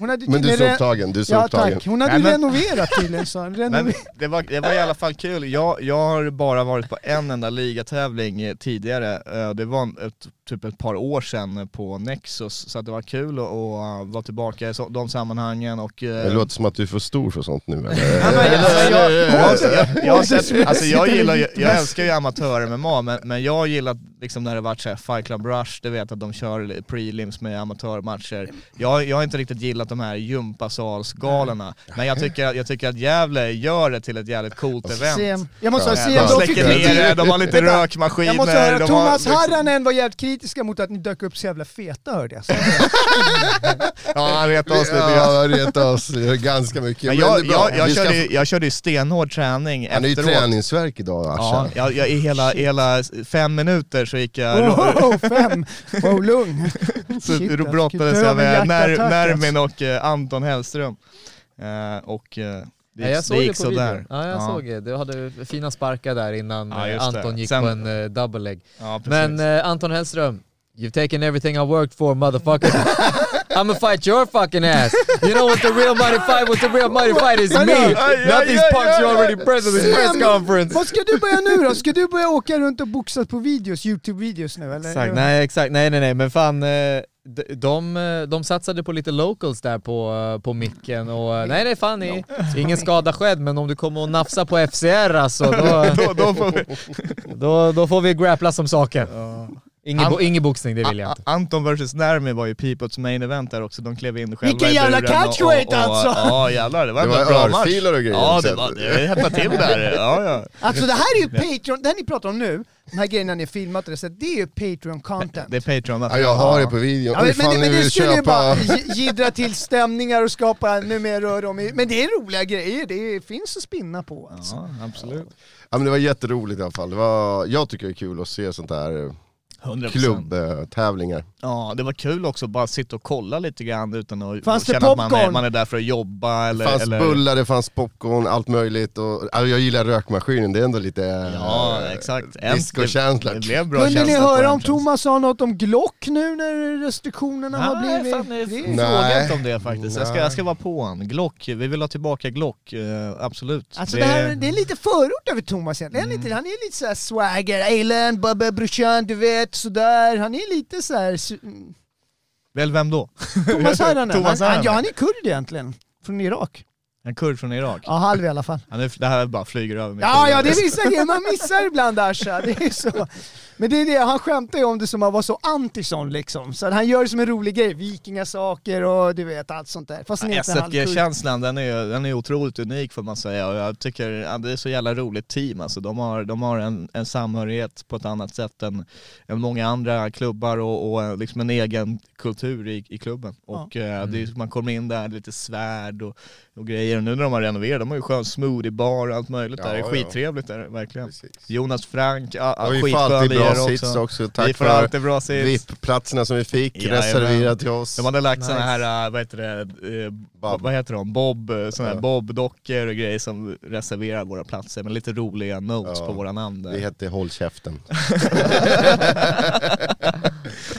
Hon hade Men du är så upptagen, du är så Ja upptagen. tack, hon hade Nej, men- renoverat tydligen sa hon. Men Renover- det var, det var i alla fall kul. Jag, jag har bara varit på en enda ligatävling eh, tidigare. Eh, Det var ett, typ ett par år sedan på Nexus, så att det var kul att, att vara tillbaka i så, de sammanhangen och... eh, Det låter som att du är för stor för sånt nu eller? Jag- alltså, Alltså älskar ju amatör-MMA men, men jag gillar liksom när det varit såhär Fight Club Rush, du vet att de kör prelims med amatörmatcher. Jag, jag har inte riktigt gillat de här gympasalsgalorna, men jag tycker, jag tycker att Gävle gör det till ett jävligt coolt event. Sem. Jag måste Eh, säga, De släcker ner det, de har lite rökmaskiner. Jag måste höra, de Thomas har, liksom- Harranen var jävligt kritisk kritiska mot att ni dök upp så jävla feta hörde jag. Ja, han retade oss lite grann. Ja, han retade oss ganska mycket. Men Men jag, bra. jag, jag, ska körde, jag körde ju stenhård träning Han är ju träningsverk idag Ja, Asha. jag, jag, i hela, hela fem minuter så gick jag... wow, fem! Wow, lugn. Så Shit, jag brottades jag med Nermin och eh, Anton Hellström. Eh, och eh, det, Ja, jag såg det det gick på sådär. Ja, jag såg det. Du hade fina sparkar där innan Ja, eh. Anton gick Sen- på en eh, double leg. Ja. Men eh, Anton Hellström, you've taken everything I worked for motherfucker. I'ma fight your fucking ass. You know what the real money fight, what the real money fight is me! Not these punks you already present at this press conference. Vad ska du börja nu då? Ska du börja åka runt och boxa på videos, YouTube-videos nu eller? Exakt, nej exakt, nej nej nej men fan eh, de, de, de satsade på lite locals där på, eh, på micken och eh, nej nej fan ni, ingen skada skedd men om du kommer och nafsa på FCR alltså då, då, då får vi... då, då får vi grappla som saker. Ingen, bo, An- ingen boxning, det vill jag inte. A- Anton vs Nermi var ju Peoples main event där också, de klev in själva Vilken i jävla buren och- catchweight och, och, alltså! Ja jävlar, det var, Det ändå var en bra match. örfilar och grejer Ja också. det var, det hettade till där. Ja, ja. Alltså det här är ju Patreon, det här ni pratar om nu, de här grejerna ni filmat och det, så det är ju Patreon-content. Det är Patreon. Ja, jag har det på video. Ja, Oj, men, fan, men, men det vill skulle ju köpa... bara gi- jiddra till stämningar och skapa ännu mer rör om i- Men det är roliga grejer, det finns att spinna på alltså. Ja, absolut. Ja, men det var jätteroligt i alla fall. Det var, jag tycker det är kul att se sånt här 100%. Klubbtävlingar. Ja, det var kul också att bara sitta och kolla lite grann utan att Fanns det känna att man är, popcorn? man är där för att jobba eller... Det fanns eller... bullar, det fanns popcorn, allt möjligt. Och, alltså, jag gillar rökmaskinen, det är ändå lite Ja, eh, exakt. Discokänsla. Det blev bra Kunde ni höra om. Thomas sa något om Glock nu när restriktionerna har Nej, blivit... fan, jag det- frågar Nej. inte om det faktiskt. Jag ska, jag ska vara på han. Glock, vi vill ha tillbaka Glock, eh, absolut. Alltså det, här, det är lite förort över Thomas egentligen. Mm. Han, är lite, han är lite såhär swagger, Eilen, Bubba brorsan, du vet sådär. Han är lite såhär... Väl vem då? Thomas Harranen. Han, han, ja, han är kurd egentligen. Från Irak. En kurd från Irak. Ja, halv i alla fall. Är, det här bara flyger över mig. Ja, ja, det är vissa grejer man missar ibland Asha, det är så. Men det är det, han skämtar ju om det som att vara så anti-sån liksom. Så att han gör det som en rolig grej, vikingasaker och du vet allt sånt där. Fast halvkurd. SFG-känslan den är, den är otroligt unik får man säga och jag tycker ja, det är så jävla roligt team alltså. De har, de har en, en samhörighet på ett annat sätt än, än många andra klubbar och, och liksom en egen kultur i, i klubben. Och eh, det är, man kommer in där, lite svärd och, och grejer. Och nu när de har renoverat, de har ju skön smoothiebar och allt möjligt Ja, där. Det är ja. skittrevligt där, verkligen. Precis. Jonas Frank, ja, ja, Och vi får skitskön alltid bra sits också. vi Tack får för alltid bra sits. VIP-platserna som vi fick Jajamän. reserverat till oss. De hade lagt Nice. såna här, äh, vad heter det, eh, Bob. vad heter de? Bob, eh, såna här Ja. Bob-dockor och grejer som reserverar våra platser med lite roliga notes Ja. på våra namn där. Vi hette Håll käften.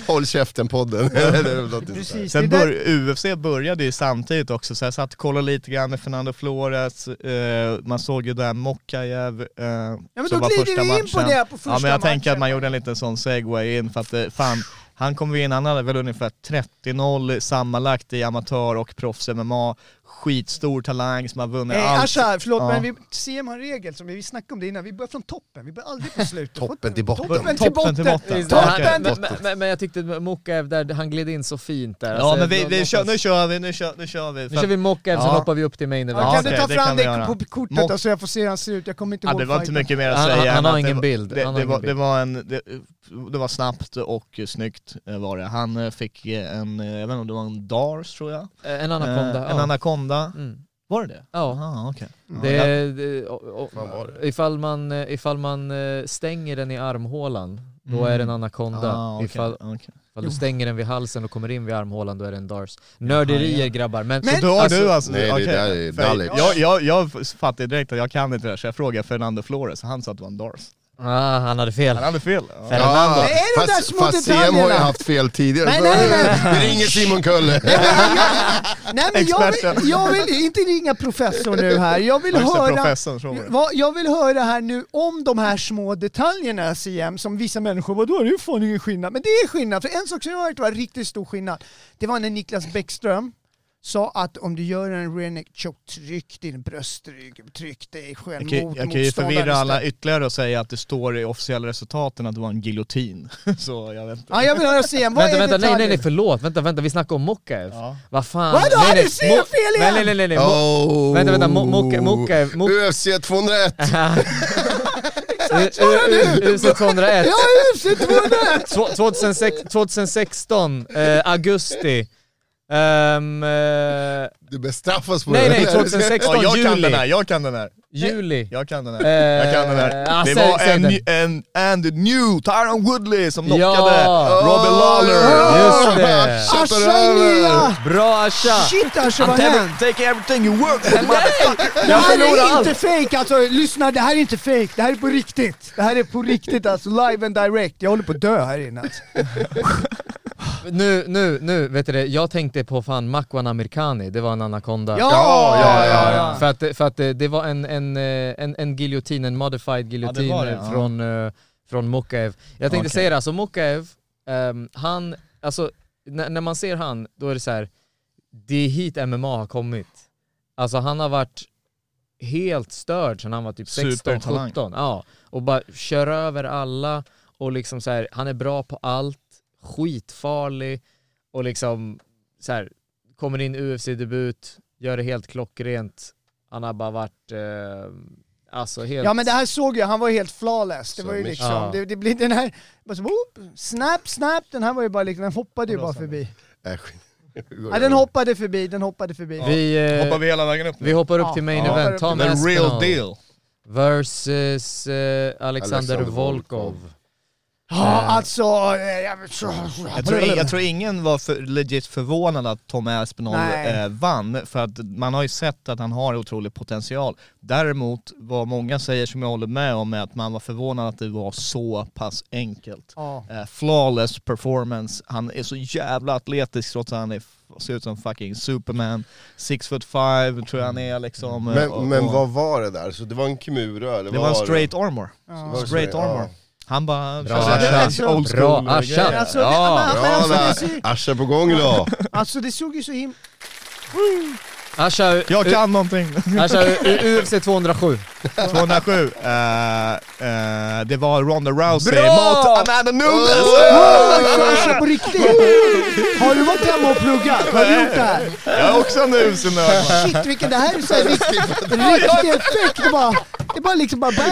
Håll käften-podden. Det. Precis, Sen det bör, UFC började ju samtidigt också, så jag satt och kollade lite grann med Fernando Flores, eh, man såg ju där Mokajev eh, Ja men som då var glider vi in matchen. på det på första Ja men jag matchen. tänker att man gjorde en liten sån segway in för att eh, fan, han kom in, han hade väl ungefär 30-0 sammanlagt i amatör och proffs-MMA, skitstor talang som har vunnit Nej allt. Asha, förlåt Ja. men vi, CM har en regel som vi, vi snackade om det innan, vi börjar från toppen, vi börjar aldrig på slutet. Toppen till botten. Toppen till Toppen botten! till botten. Det, men, men, men, jag tyckte Mokaev där, han gled in så fint där. Ja Alltså, men vi, vi jag- kör, nu kör vi, nu kör, nu kör vi. Nu kör vi Mokaev, sen Ja. hoppar vi upp till main event. Ja, Ja, kan du ta det fram det göra. på kortet Mock- då, så jag får se hur han ser ut? Jag kommer inte Ja, ihåg det var inte mycket mer att säga. han- han än har att ingen det, bild. Det, Han har det, ingen bild. det, var en, det, det var snabbt och snyggt eh, var det. Han eh, fick eh, en, jag vet inte om det var en Dars tror jag. En anakonda. Eh, En ja. anakonda. Mm. Var det det? Ja. Aha, okej. Det, det, och, och, det? ifall, man, ifall man stänger den i armhålan, då Mm. är det en anakonda. Ah, okej, ifall, okej. ifall du stänger den vid halsen och kommer in vid armhålan, då är det en dars. Nörderier ja. grabbar, men... Men- Så då har alltså- du alltså... Nej, det okej. där är knowledge. jag, jag, jag fattade direkt att jag kan inte det där, så jag frågade Fernando Flores, han sa att det var en Dars. Ah, han hade fel. Han hade fel. Ja. Fernando. Ja, Det är de där fast, små fast CM har ju haft fel tidigare. Nej, nej, nej. Vi ringer Simon Kölle. Nej men jag vill, jag vill inte ringa professor nu här, jag vill höra jag vill höra här nu om de här små detaljerna CM som vissa människor, vadå det är ju fan ingen skillnad. Men det är skillnad, för en sak som jag har hört var riktigt stor skillnad, det var när Niklas Bäckström sa att om du gör en rear neck choke, tryck din bröstrygg, tryck dig själv Jag kan, mot jag kan ju förvirra alla ytterligare och säga att det står i officiella resultaten att det var en giljotin. Så jag vet inte. Ja jag vill höra CM, vad Vänta, vänta, nej, nej, nej, förlåt. Vänta, vänta, vi snackar om Mokaev. Ja. Vad fan. Vadå, nej, hade nej. du fel igen? Nej, nej, nej, nej. Oh. Vänta, vänta, Mo- Moka- Mokaev- Mo- UFC 201. Exakt, svara nu! UFC 201. Ja, UFC 201! Två- 2006, 2016, eh, augusti. Ehm, eh, Du bestraffas på nej det. nej, 2016 Ja, jag kan den här, juli. jag kan den här. Juli. Jag kan den här. Eh, Jag kan den här. ja, det var en, den. en Andy New, Tyron Woodley som knockade Ja. Robin Lawler. Just det. Asha är nya! Bra Asha! Shit Asha, vad hänt? taking everything you work for, motherfucker. Det här är inte fake alltså, lyssna det här är inte fake, det här är på riktigt. Det här är på riktigt alltså, live and direct. Jag håller på att dö här inne alltså. Nu, nu, nu, vet du det, jag tänkte på fan Makwan Amerikani, det var en anakonda. Ja, ja, ja, ja. För att, för att det, det var en, en, eh, en, en giljotin, en modified giljotin det, eh, ja. från, eh, från Mukaev. Jag tänkte Okej. säga det, alltså Mukaev, ehm, han, alltså när, när man ser han, då är det så här. det är hit MMA har kommit. Alltså han har varit helt störd sedan han var typ 16, Supertalang. 17. Ja, och bara kör över alla och liksom så här, han är bra på allt, skitfarlig och liksom så här, kommer in UFC-debut, gör det helt klockrent. Han har bara varit, eh, alltså helt... Ja men det här såg jag, han var ju helt flawless. Det var ju liksom, Ja. det, det blir den här, bara så, whoop, snap, snap, den här var ju bara liksom, den hoppade ju bara förbi. Äh. Ja, den hoppade förbi, den hoppade förbi. vi, eh, Hoppar vi hela vägen upp nu? vi hoppar upp Ja. till main Ja. event, Tom The real deal. versus eh, Alexander, Alexander Volkov. Volkov. Ja alltså, eh, jag, så, Jag tror, jag tror ingen var för, legit förvånad att Tom Aspinall Nej. eh, vann, för att man har ju sett att han har otrolig potential. Däremot, vad många säger som jag håller med om, är att man var förvånad att det var så pass enkelt. Ja. Eh, flawless performance, han är så jävla atletisk trots att han är, ser ut som fucking superman. Six foot five tror jag han är liksom. eh, och- Men, men och- vad var det där? Så det var en kimura eller Det var en straight armor. Det Straight armor. Han bara... Bra, Asha. old school Bra. Asha. Alltså, Ja. men, Bra alltså, det, där! Asha på gång idag! alltså det såg ju så himla... Asha, Jag kan någonting. Asha U- UFC 207. 207. Eh, eh, det var Ronda Rousey Bra! mot Amanda Nunes! Asha på riktigt! Har du varit hemma och pluggat? Har du gjort det här? Jag är också en UFC-nörd. Shit vilken, det här är så här riktig, riktig effekt. Bara, det bara liksom bara... Bam,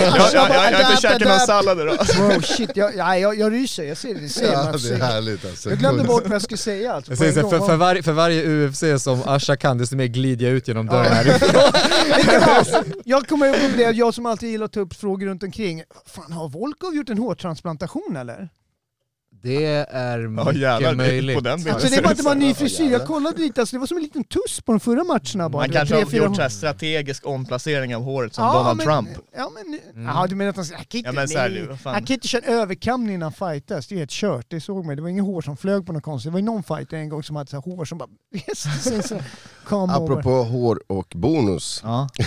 Jag, jag, jag, jag några sallader då. Wow shit, jag, nej, jag, jag ryser, jag ser det, det ser Ja, det är härligt alltså. Jag glömde bort vad jag skulle säga alltså, Jag säger så, för, för, varje, för varje UFC som Asha kan, desto mer glider jag ut genom dörren härifrån. Jag kommer ihåg det, jag som alltid gillar att ta upp frågor runt omkring. Fan, har Volkov gjort en hårtransplantation eller? Det är Ja mycket jävlar, det är möjligt. på den bilden. Alltså det var inte bara en ny frisyr, jag kollade lite, alltså, det var som en liten tuss på de förra matcherna bara. Man kanske tre, har fyra- gjort så här strategisk omplacering av håret som Ja, Donald men, Trump. Ja men, Mm. ja, du menar att han, jag kan inte, Ja, men så här, nej, han kan inte köra överkamning innan fightas, det är helt kört, det såg man. Det var inget hår som flög på något konstigt. Det var ju någon fighter en gång som hade så här hår som bara come over. Apropå hår och bonus. Ja.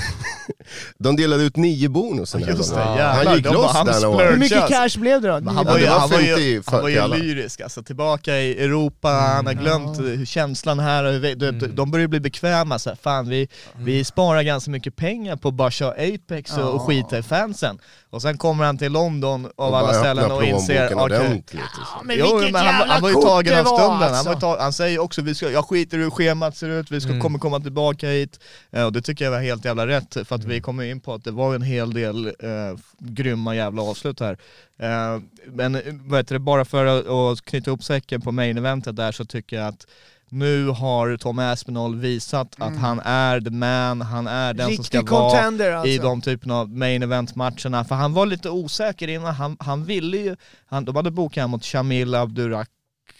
De delade ut nio bonus den här Just det, gången. jävlar. Han gick de, loss han den Hur mycket cash blev det då? Han Ja, var det ju, var han var 50 ju, han var ju. Lyrisk alltså, tillbaka i Europa, han har glömt hur känslan här, och vi- de, de börjar bli bekväma så här, fan vi, vi sparar ganska mycket pengar på att bara köra Apex och, och skita i fansen. Och sen kommer han till London av Och alla ställen och inser, plånboken okej, ordentligt. och så. Men Jo, men han, han var ju tagen av stunden. Han, alltså. var ta, han säger också, vi ska, jag skiter i hur schemat ser ut, vi ska, Mm. kommer komma tillbaka hit. Eh, och det tycker jag var helt jävla rätt, för att vi kommer in på att det var en hel del eh, grymma jävla avslut här. Eh, men vad heter det, bara för att, att knyta ihop säcken på main eventet där så tycker jag att nu har Tom Aspinall visat att han är the man, han är den som ska Mm. Riktig vara alltså. i de typen av main event matcherna. För han var lite osäker innan, han, han ville ju, han, de hade bokat honom mot Shamil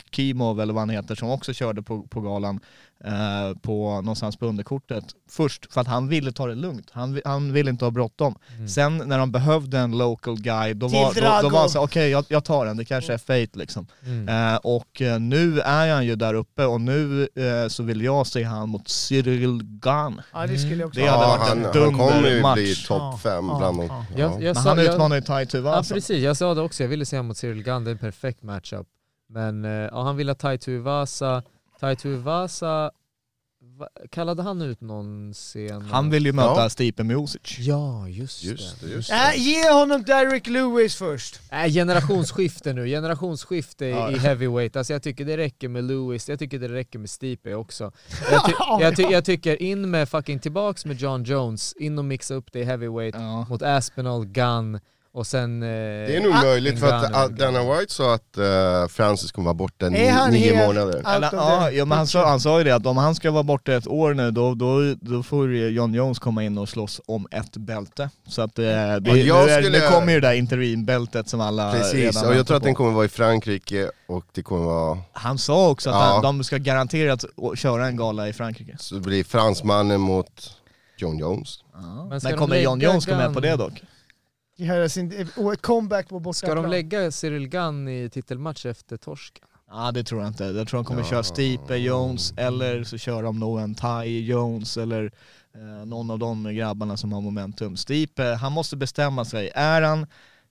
Abdurakimov eller vad han heter som också körde på, på galan eh, på någonstans på underkortet först för att han ville ta det lugnt. Han, han ville inte ha bråttom. Sen när de behövde en local guy då var, då, då var han så okej jag, jag tar den, det kanske är fate liksom. Mm. Eh, och eh, nu är han ju där uppe och nu eh, så vill jag se han mot Cyril Gahn. Ja det skulle jag också Det hade Ja, varit en han, han kommer ju dundermatch. bli Ja, topp fem ja, bland de... ja. Ja. Men sa, han utmanar ju Tai Ja Tuivasa. precis, jag sa det också, jag ville se honom mot Cyril Gunn, det är en perfekt matchup. Men eh, ja, han ville ha Tai Tuivasa, Tai Tuivasa va, kallade han ut någon scen? Han vill ju möta Ja. Stipe Miocic. Ja, just, Just det. det, just Äh, det. ge honom Derek Lewis först. Äh, generationsskifte nu, generationsskifte i heavyweight. Alltså jag tycker det räcker med Lewis, jag tycker det räcker med Stipe också. Jag, ty jag, ty jag tycker in med fucking tillbaks med John Jones, in och mixa upp det i heavyweight Ja. mot Aspinall, Gunn och sen... Eh, Det är nog möjligt för att uh, Dana White sa att uh, Francis kommer vara borta nio helt- månader. Eller, ja, ja, men han, sa, han sa ju det att om han ska vara borta ett år nu då, då, då får John Jones komma in och slåss om ett bälte. Så att eh, det, Ja, är, skulle- nu kommer ju det där interimbältet som alla Precis, redan och jag tror att på. den kommer vara i Frankrike och det kommer vara, Han sa också att Ja. han, de ska garanterat köra en gala i Frankrike. så det blir fransmannen mot John Jones. Men, ska de kommer John Jones gå med på det dock? Göra sin, och ett comeback på borta Ska de lägga Cyril Gunn i titelmatch efter torsken? Ja det tror jag inte. Jag tror de kommer Ja. köra Stipe Jones eller så kör de nog en Ty Jones eller eh, någon av de grabbarna som har momentum. Stipe, han måste bestämma sig. Är han,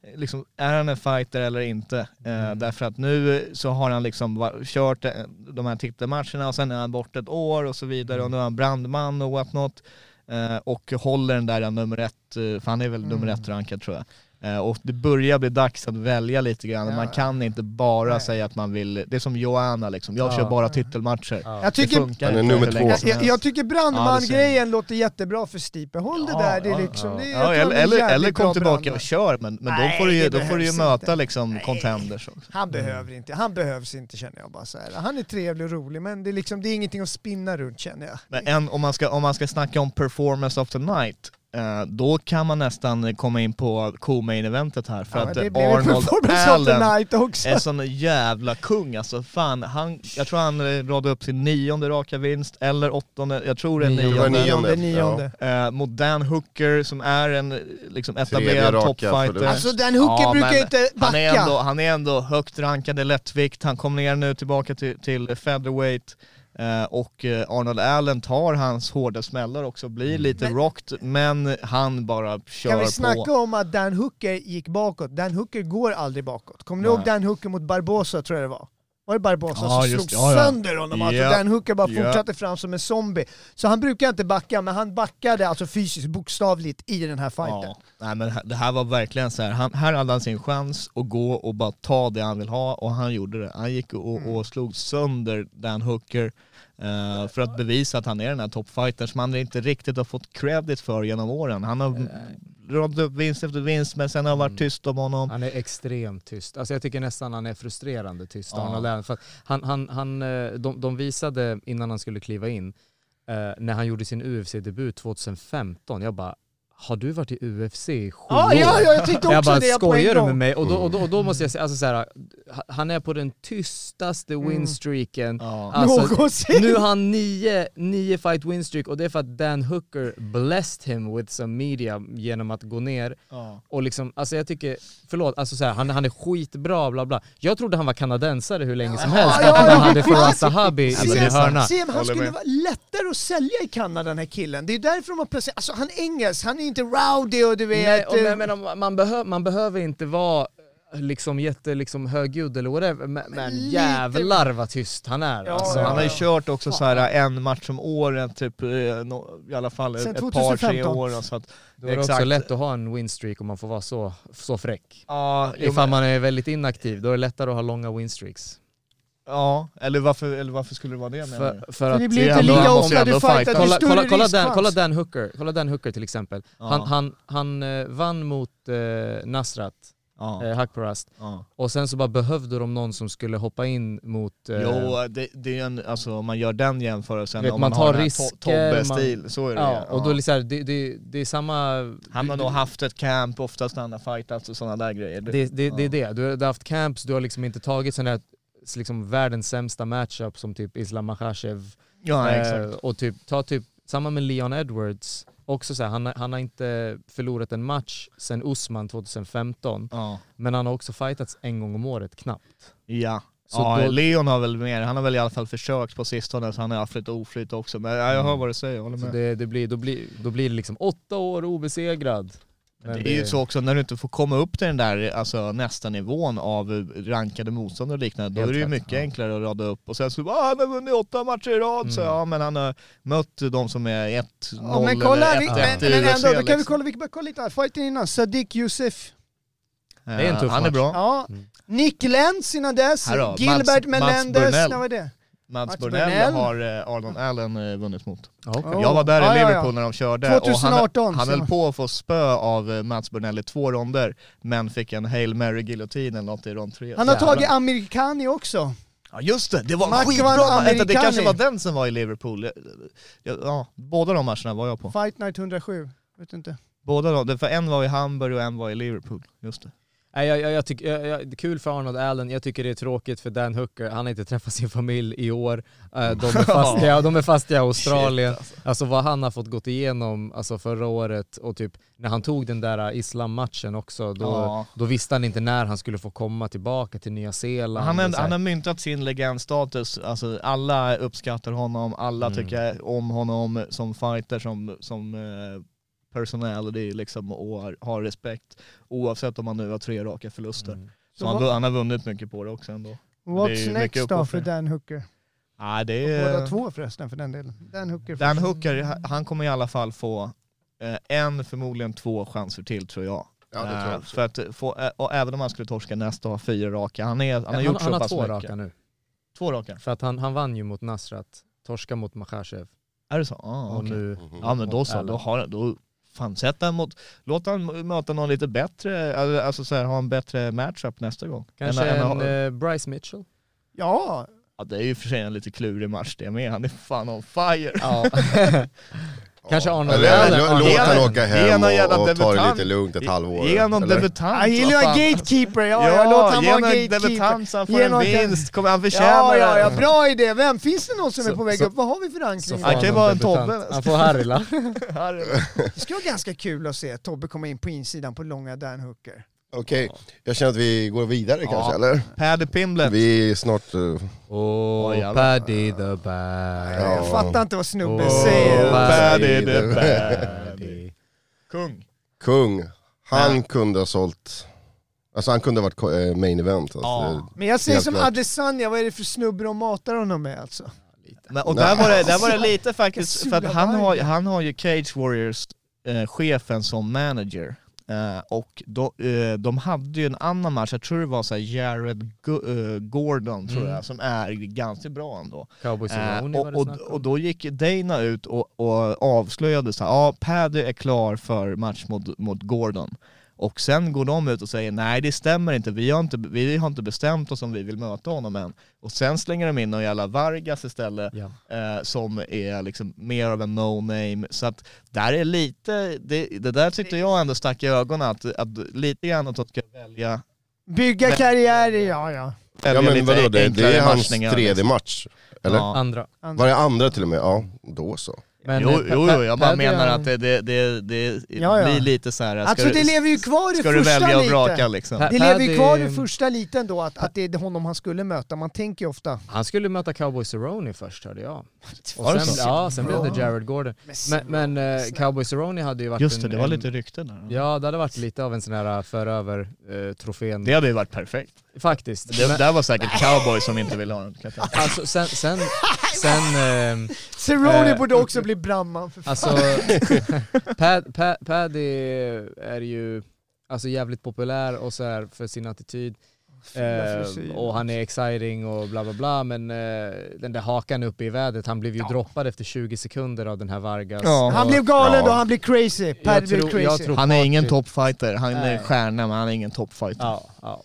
eh, liksom, är han en fighter eller inte? Eh, därför att nu så har han liksom kört eh, de här titelmatcherna och sen är han borta ett år och så vidare och nu är han brandman och whatnot. Eh, Eh, och håller den där nummer ett, eh, för han är väl nummer ett rankad tror jag. Eh, och det börjar bli dags att välja lite grann. Ja, man kan inte bara Nej. säga att man vill, det är som Joanna liksom, jag Ja. kör bara titelmatcher. Ja. Jag Det tycker, funkar inte nummer två. jag, jag, tycker brandman-grejen låter jättebra för Stipe. Håll det Ja, där, det är ja, liksom... Det, eller, eller, eller kom tillbaka och kör, men, men Nej, då får du ju, då får du ju möta inte. liksom Nej. contenders också. Han behöver inte, han behövs inte känner jag bara så här. Han är trevlig och rolig men det är, liksom, det är ingenting att spinna runt känner jag. Men en, om, man ska, om man ska snacka om performance of the night, då kan man nästan komma in på co-main eventet här. För Ja, att eh, Arnold Allen är sån jävla kung alltså. Fan, han, jag tror han eh, radade upp sin nionde raka vinst, eller åttonde, jag tror det är Nionde. Nionde. nionde. nionde. Eh, mot Dan Hooker som är en eh, liksom, etablerad toppfighter. förlust. Alltså den hooken Ja, brukar inte backa. Han är, ändå, han är ändå högt rankad i lättvikt, han kom ner nu tillbaka till, till featherweight eh, och eh, Arnold Allen tar hans hårda smällar också, blir lite Men- rocked men han bara kör Kan vi på. snacka om att Dan Hooker gick bakåt? Dan Hooker går aldrig bakåt. Kommer ni ihåg Dan Hooker mot Barbosa tror jag det var? Var det Barbosa Ja, som slog. Ja, ja. sönder honom? Alltså Ja. Dan Hooker bara Ja. fortsatte fram som en zombie. Så han brukar inte backa, men han backade alltså fysiskt, bokstavligt i den här fighten. Ja, nej men det här var verkligen så här. Han, här hade han sin chans att gå och bara ta det han vill ha och han gjorde det. Han gick och, Mm. och slog sönder Dan Hooker eh, för att bevisa att han är den här toppfightern som han inte riktigt har fått credit för genom åren. Han har radat upp vinst efter vinst men sen har Mm. varit tyst om honom. Han är extremt tyst. Alltså jag tycker nästan han är frustrerande tyst, Ja. Arnold. För han, han, han, eh, de, de visade innan han skulle kliva in, eh, när han gjorde sin UFC-debut 2015, jag bara har du varit i UFC i sju Ja, år? ja, ja, jag tänkte också jag bara, det en skojar du med mig? Och då, och då, och då måste jag säga, alltså så här, han är på den tystaste winstreaken. Ja. Alltså, Någonsin. nu har han nio, nio fight winstreak och det är för att Dan Hooker blessed him with some media genom att gå ner Ja. och liksom, alltså jag tycker, förlåt, alltså så här, han, han är skitbra bla bla. Jag trodde han var kanadensare hur länge som helst, Ja, att ja, han hade ja. Faraz Sahabi i sin hörna. Han skulle vara lättare att sälja i Kanada den här killen. Det är därför de har plötsligt, alltså han är engelsk, han är inte rowdy och du vet... Nej, och, eh, men, men, man, behö, man behöver inte vara liksom jätte liksom högljudd eller whatever, men, men lite- jävlar vad tyst han är. Ja, alltså. Så han har ju kört också så här en match om året, typ, eh, i alla fall Sen ett par, tre 2015. år. Så att, Då är det också exakt. lätt att ha en winstreak om man får vara så, så fräck. Ja, jo, Ifall men- man är väldigt inaktiv, då är det lättare att ha långa winstreaks. Ja, eller varför, eller varför skulle det vara det menar? För, för För att det blir inte lika ofta du fightar, kolla, kolla, kolla. Dan, kolla Dan Hooker, kolla Dan Hooker till exempel. Ja. Han, han, han eh, vann mot eh, Nasrat, Ja. eh, Hakparast, Ja. och sen så bara behövde de någon som skulle hoppa in mot... Eh, Jo, det, det är en, alltså om man gör den jämförelsen, Vet, om man man, tar har risker, to- Tobbe-stil, så är det ja, och då är det, så här, det, det, det är samma... Han har nog haft ett camp oftast när han har fightats och sådana där grejer. Det, det, det är det, du har, haft camps, du har liksom inte tagit sån här liksom världens sämsta matchup som typ Islam Makhachev. Ja, Eh, och typ, ta typ, samma med Leon Edwards, också så här, han, han har inte förlorat en match sen Usman 2015, Ja. men han har också fightats en gång om året knappt. Ja. Så ja, då- Leon har väl mer, han har väl i alla fall försökt på sistone så han har haft lite oflyt också. Men ja, jag hör vad du säger, jag håller Så med. det, det blir, då, blir, då blir det liksom åtta år obesegrad. Men Det är ju så också när du inte får komma upp till den där alltså, nästa nivån av rankade motståndare och liknande, då är det ju mycket ja. enklare att rada upp och sen så bara ah, han har vunnit åtta matcher i rad, så Mm. ja men han har mött de som är 1-0 Ja, men kolla, eller vi, 1-1 men, men UFC ändå, då kan vi kolla, vi kan bara kolla lite här. Fighten innan, Sadiq Youssef. Det är en tuff Han är match. bra. Ja. Mm. Nick Lenz innan dess, Gilbert Mats- Burnell. när var det? Mats Mats Burnell Burnell. har eh, Arnold Allen eh, vunnit mot. Ja. Jag var där i Liverpool ja. när de körde 2018, och han, han höll på att få spö av eh, Mats Burnell i två ronder, men fick en Hail Mary-giljotin eller något i rond tre. Han har Jävlar. tagit Americani också. Ja just det, det var Mackan skitbra! Vänta, det kanske var den som var i Liverpool. Ja, ja, båda de matcherna var jag på. Fight Night 107, vet inte. Båda de, för en var i Hamburg och en var i Liverpool. Just det. Nej, jag, jag, jag tycker, jag, jag, det är kul för Arnold Allen, jag tycker det är tråkigt för Dan Hooker, han har inte träffat sin familj i år. Eh, De är fast, ja, de är fast i Australien. Shit, alltså. Alltså vad han har fått gått igenom alltså förra året och typ när han tog den där islammatchen också, då, Ja. då visste han inte när han skulle få komma tillbaka till Nya Zeeland. Han, är, han har myntat sin legendstatus, alltså alla uppskattar honom, alla Mm. tycker om honom som fighter, som, som eh, personality liksom och har, har respekt oavsett om han nu har tre raka förluster. Mm. Så Så han, vad- han har vunnit mycket på det också ändå. Är What's next då för. Dan Hooker? Nej, det Och Båda är... två förresten för den delen. Dan Hooker. Dan. Hooker, han kommer i alla fall få eh, en, förmodligen två chanser till tror jag. Ja, det tror jag Eh, också. för att få, eh, och även om han skulle torska nästa och ha fyra raka, han, är, han har han, gjort han så har pass två mycket. raka nu. Två raka? För att han, han vann ju mot Nasrat, torska mot Makhachev. Är det så? Ah, Och okej. nu... Mhm. Ja men då så, då har då Fan sätt han mot, låt han möta någon lite bättre, alltså- alltså så här, ha en bättre matchup nästa gång. Kanske Än- en ha- eh, Bryce Mitchell? Ja, ja, det är ju för sig en lite klurig match det med, han är fan on fire. Ja. Kanske Arnold Eller Allen. låt han åka hem och, och ta det lite lugnt ett halvår. Ge eller? debutant. jag gillar gatekeeper. Ja, ja, låt han vara gatekeeper. debutant så han får Ge en någon- vinst, kommer han förtjäna Ja, ja, det? ja, bra idé. Vem? Finns det någon som är på väg så- upp? Vad har vi för rankning? Han kan ju vara en. Tobbe. Han får Harila. Här- Det skulle vara ganska kul att se Tobbe komma in på insidan på långa Dan Hooker. Okej, jag känner att vi går vidare Ja. kanske, eller? Paddy Pimblet. Vi är snart... eh, Åh, jävlar. Paddy the Bad. Ja. Jag fattar inte vad snubben Åh, säger. Paddy the. Paddy. Kung. kung, han Ja. kunde ha sålt... Alltså han kunde ha varit eh, main event. Alltså. Ja. Men jag säger som klart. Adesanya, vad är det för snubbe de matar honom med alltså? Men, och där var, det, där var det lite faktiskt, för att han har, han har ju Cage Warriors eh, chefen som manager. Eh, och då, eh, de hade ju en annan match, jag tror det var så Jared Gu- eh, Gordon tror Mm. jag, som är ganska bra ändå. Eh, och, och, och då gick Dana ut och, och avslöjade så här, ja Paddy är klar för match mot, mot Gordon. Och sen går de ut och säger nej det stämmer inte, vi har inte, vi har inte bestämt oss om vi vill möta honom än. Och sen slänger de in någon jävla Vargas istället Ja. eh, som är liksom mer av en no-name. Så att där är lite, det, det där tyckte jag ändå stack i ögonen att, att lite grann att de ska välja, Bygga karriärer, ja ja. Ja men vadå, det, det är hans tredje liksom. match. Eller? Ja. Andra. Var det andra till och med? Ja, då så. Men, jo, eh, jo, jo, jag bara menar att det, det, det, det Ja, ja. blir lite så här. ska Alltså du- det lever ju kvar i Ska du första välja och lite. vraka liksom? Det lever ju kvar i första liten då, att, att det är honom han skulle möta. Man tänker ju ofta... Han skulle möta Cowboy Cerrone först hörde jag. Det sen, så? ja, sen blev det Jared Gordon. Men, men eh, Cowboy Cerrone hade ju varit Just det, en, det var en, lite rykten där. Ja, det hade varit lite av en sån här för över eh, trofén. Det hade ju varit perfekt. Faktiskt. Det Men, där var säkert cowboy som inte ville ha den. alltså sen, sen, sen ehm, Cerrone Eh, borde också bli brandman för fan. Alltså, Pad, Pad, Paddy är ju alltså jävligt populär och så här för sin attityd. Eh, och han är exciting och bla bla bla men eh, den där hakan uppe i vädret, han blev ju droppad efter 20 sekunder av den här Vargas. Ja. Han Och- blev galen Ja. då, han blev crazy. Paddy blev tror- crazy. jag tror- Han är ingen toppfighter, han är Nej. stjärna men han är ingen toppfighter. Ja, ja.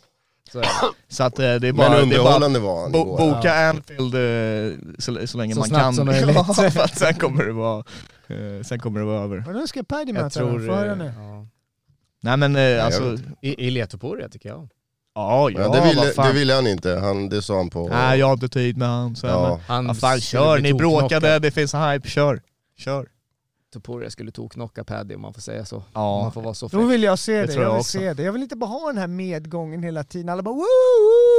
Så är att eh, det är bara, Men det är bara underhållande var han bo, boka Anfield eh, så, så länge Så man snabbt kan. som möjligt. Ja, för att sen kommer det vara, eh, sen kommer det vara över. Vadå ska Paddy Jag möta tror... tror, Få höra nu. Ja. Nej men jag alltså, I, I Letoporia tycker jag. Ja ja, det, ville, det ville han inte, han, det sa han på... Nej jag har inte tid med han. Så Ja. men, Han vad fan kör, ni bråkade, det finns hype, kör. Kör. Toporia skulle toknocka Paddy om man får säga så. Om Ja. man får vara så Då vill jag se Det det, tror jag jag vill se det. Jag vill inte bara ha den här medgången hela tiden. Alla bara woo!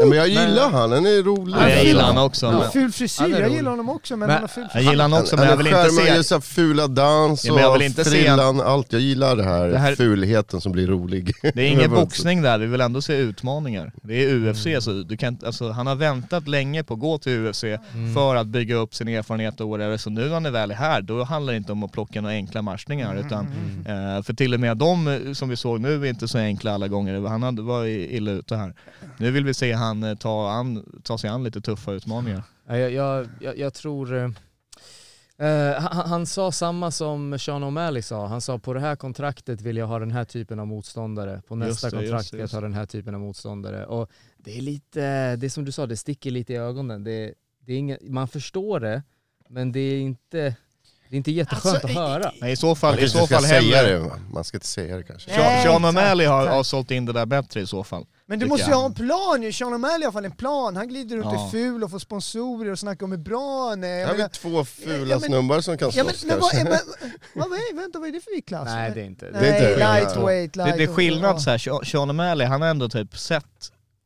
Ja, men jag gillar han, han är rolig. Ja, jag gillar han också. Han har Men, ful frisyr, Han är jag gillar honom också men, Men- han har ful jag gillar han också men jag vill inte Han se... så här fula dans Ja, men jag och vill inte se- frillan, allt. Jag gillar det här, Det här- fulheten som blir rolig. Det är ingen boxning där, vi vill ändå se utmaningar. Det är UFC, Mm. så du kan, alltså, han har väntat länge på att gå till UFC Mm. för att bygga upp sin erfarenhet och whatever. Så nu när han är väl här, då handlar det inte om att plocka några enkla matchningar. Mm. Utan, eh, för till och med de eh, som vi såg nu är inte så enkla alla gånger. Han hade, var i- illa ute här. Nu vill vi se han eh, ta, an, ta sig an lite tuffa utmaningar. Ja, Jag, jag, jag, jag tror... eh, han, han sa samma som Sean O'Malley sa. Han sa på det här kontraktet vill jag ha den här typen av motståndare. På nästa det, kontrakt vill jag ha den här typen av motståndare. Och det är lite, det är som du sa, det sticker lite i ögonen. Det, det är inget, man förstår det, men det är inte, det är inte jätteskönt Alltså, att höra. Nej, i så fall, i så fall det, va? man ska inte säga det kanske. Nej, Sean, O'Malley har, har sålt in det där bättre i så fall. Men du måste ju ha en plan ju, Sean O'Malley har i alla fall en plan. Han glider runt Ja. och är ful och får sponsorer och snackar om hur bra han är. Jag Här har vi två fula Ja, men- snubbar som kan Ja, men, slåss men, vad, kanske. men, vad, vad är, vänta, vad är det för viktklass? Nej det är inte. Nej, Det är inte- lightweight, Det, light det är skillnad så här. Sean O'Malley, han har ändå typ sett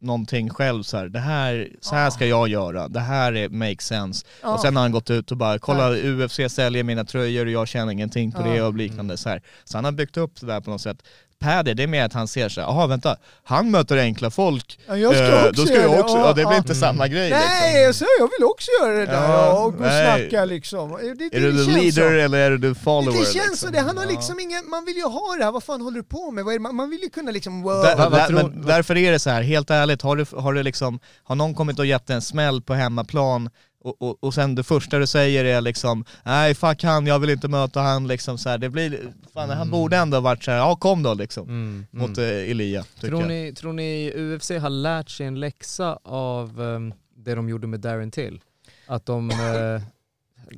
någonting själv så här. det här, så här ska jag göra, det här är make sense. Ja. Och sen har han gått ut och bara, kolla UFC säljer mina tröjor och jag tjänar ingenting på Ja. det och liknande så här. Så han har byggt upp det där på något sätt. Paddy, det är mer att han ser så här, jaha vänta, han möter enkla folk, Ja, jag ska eh, också då ska jag det. också, Ja, ja, det blir ja. inte samma grej Nej, liksom. jag säger jag vill också göra det där Ja, ja, och och nej. snacka liksom. Det, det, Är du det the känns så. leader eller är du the follower? Det känns liksom? så, det, han har Ja. liksom ingen, man vill ju ha det här, vad fan håller du på med? Det, man, man vill ju kunna liksom, wow. Där, där, tror- men därför är det så här, helt ärligt, har, du, har, du liksom, har någon kommit och gett en smäll på hemmaplan och, och, och sen det första du säger är liksom nej fuck han, jag vill inte möta han liksom så här, det blir, fan han borde ändå ha varit så här, ja kom då liksom. Mm, Mot mm. eh, Elia, Tror jag. ni, tror ni UFC har lärt sig en läxa av ehm, det de gjorde med Darren Till? Att de, eh,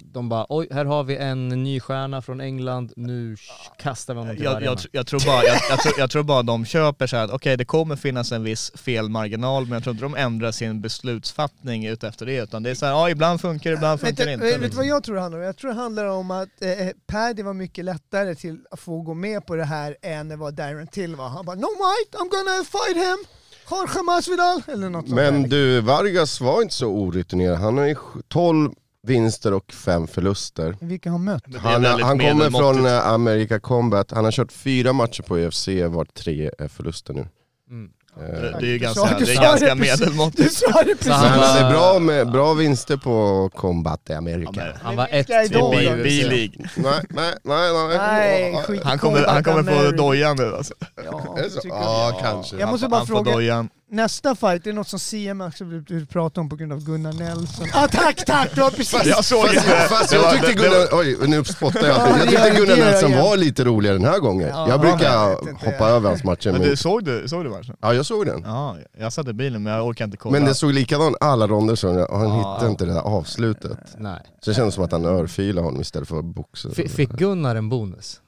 de bara oj, här har vi en ny stjärna från England, nu kastar vi honom till Jag, jag, jag, tror bara, jag, jag, tror, jag tror bara de köper så här, att okej det kommer finnas en viss felmarginal men jag tror inte de ändrar sin beslutsfattning ut efter det utan det är så här, ja ibland funkar det, ibland Vet funkar du, det vet inte. du liksom. vad jag tror det handlar om? Jag tror det handlar om att eh, Paddy var mycket lättare till att få gå med på det här än vad Darren Till var. Han bara no might, I'm gonna fight him! Jorge Masvidal! Eller något sånt Men där. du, Vargas var inte så orutinerad. Han har ju 12 vinster och 5 förluster. Vilka har mött? Det är Han, han kommer från eh, America Combat, han har kört fyra matcher på UFC, varit tre är förluster nu. Mm. Eh, Det, det är ganska, det är ganska medelmåttigt. Du sa det precis! Så han är bra, med, bra vinster på Combat i Ja, Amerika. men, Han var ett två i. B-League. Nej, nej, nej. nej. Nej. Han kommer, han kommer få dojan nu alltså. Ja. Ja, kanske. Jag måste Han- bara han fråga- dojan. Nästa fight, är det något som CM också vill vill prata om på grund av Gunnar Nelson? Ah, tack, tack! Du har precis... Jag såg Fast, fast Det var- jag tyckte det- det var- Gunnar, oj nu spottar jag. Ja, jag det tyckte Gunnar det Nelson var lite roligare den här gången. Ja, jag brukar jag vet inte. hoppa över hans matcher. Men du, såg du, såg du matchen? ja, jag såg den. Ja, jag satt i bilen men jag orkar inte kolla. Men det såg likadant alla ronder så han Ja. hittade inte det där avslutet. Nej. Så det kändes som att han örfilade honom istället för att boxa. F- Fick Gunnar en bonus?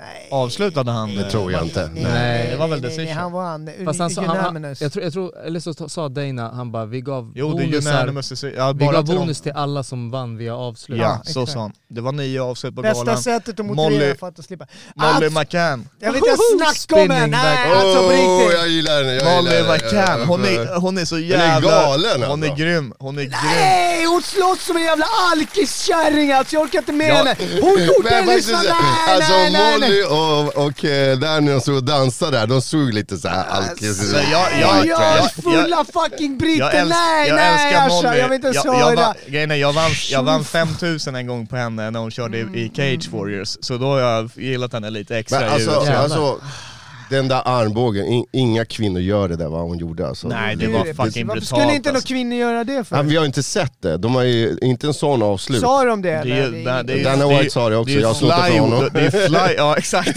Nej. Avslutade han? Det tror jag inte. Nej. Det var väl nej, nej, decision. Han vann. Fast han, sa- han, jag, tror, jag tror, eller så sa Dana, han bara vi gav Jo det är bonusar, decision. Ja, vi gav till bonus till alla som vann via avslut. Ja, Ja, så sa han. Det var nio avslut på Bästa galan. sättet att motivera Molly- för att slippa. Molly Alltså, McCann. jag vill inte ens snacka om henne! Nej, back. alltså på riktigt! jag gillar den. Jag Molly gillar. McCann. Hon är, hon är så är jävla... galen, Hon är grym. Hon är grym. Nej, hon slåss som en jävla alkiskärring alltså, jag orkar inte med henne! Hon gjorde en faktiskt, liksom, nej, alltså nej, nej, nej! Molly och, och eh, Danny de stod och dansade där, de såg lite såhär alkis Så jag, Jag jag, fulla fucking britter, nej, jag nej älskar Asha, Molly. jag vill inte ens jag, jag, höra! grejen är, jag vann, jag vann 5000 en gång på henne när hon körde i, i Cage Warriors, så då har jag gillat henne lite extra Men alltså, alltså den där armbågen, in, inga kvinnor gör det där vad hon gjorde alltså. Nej det Det var det. fucking Varför brutalt skulle inte några alltså. kvinnor göra det Ja, för? vi har inte sett det, de har ju inte en sån avslut. Sa de det Det är eller? Det är det, det Dana det White sa det också, är ju jag har snott det från honom. Det är fly, ja exakt.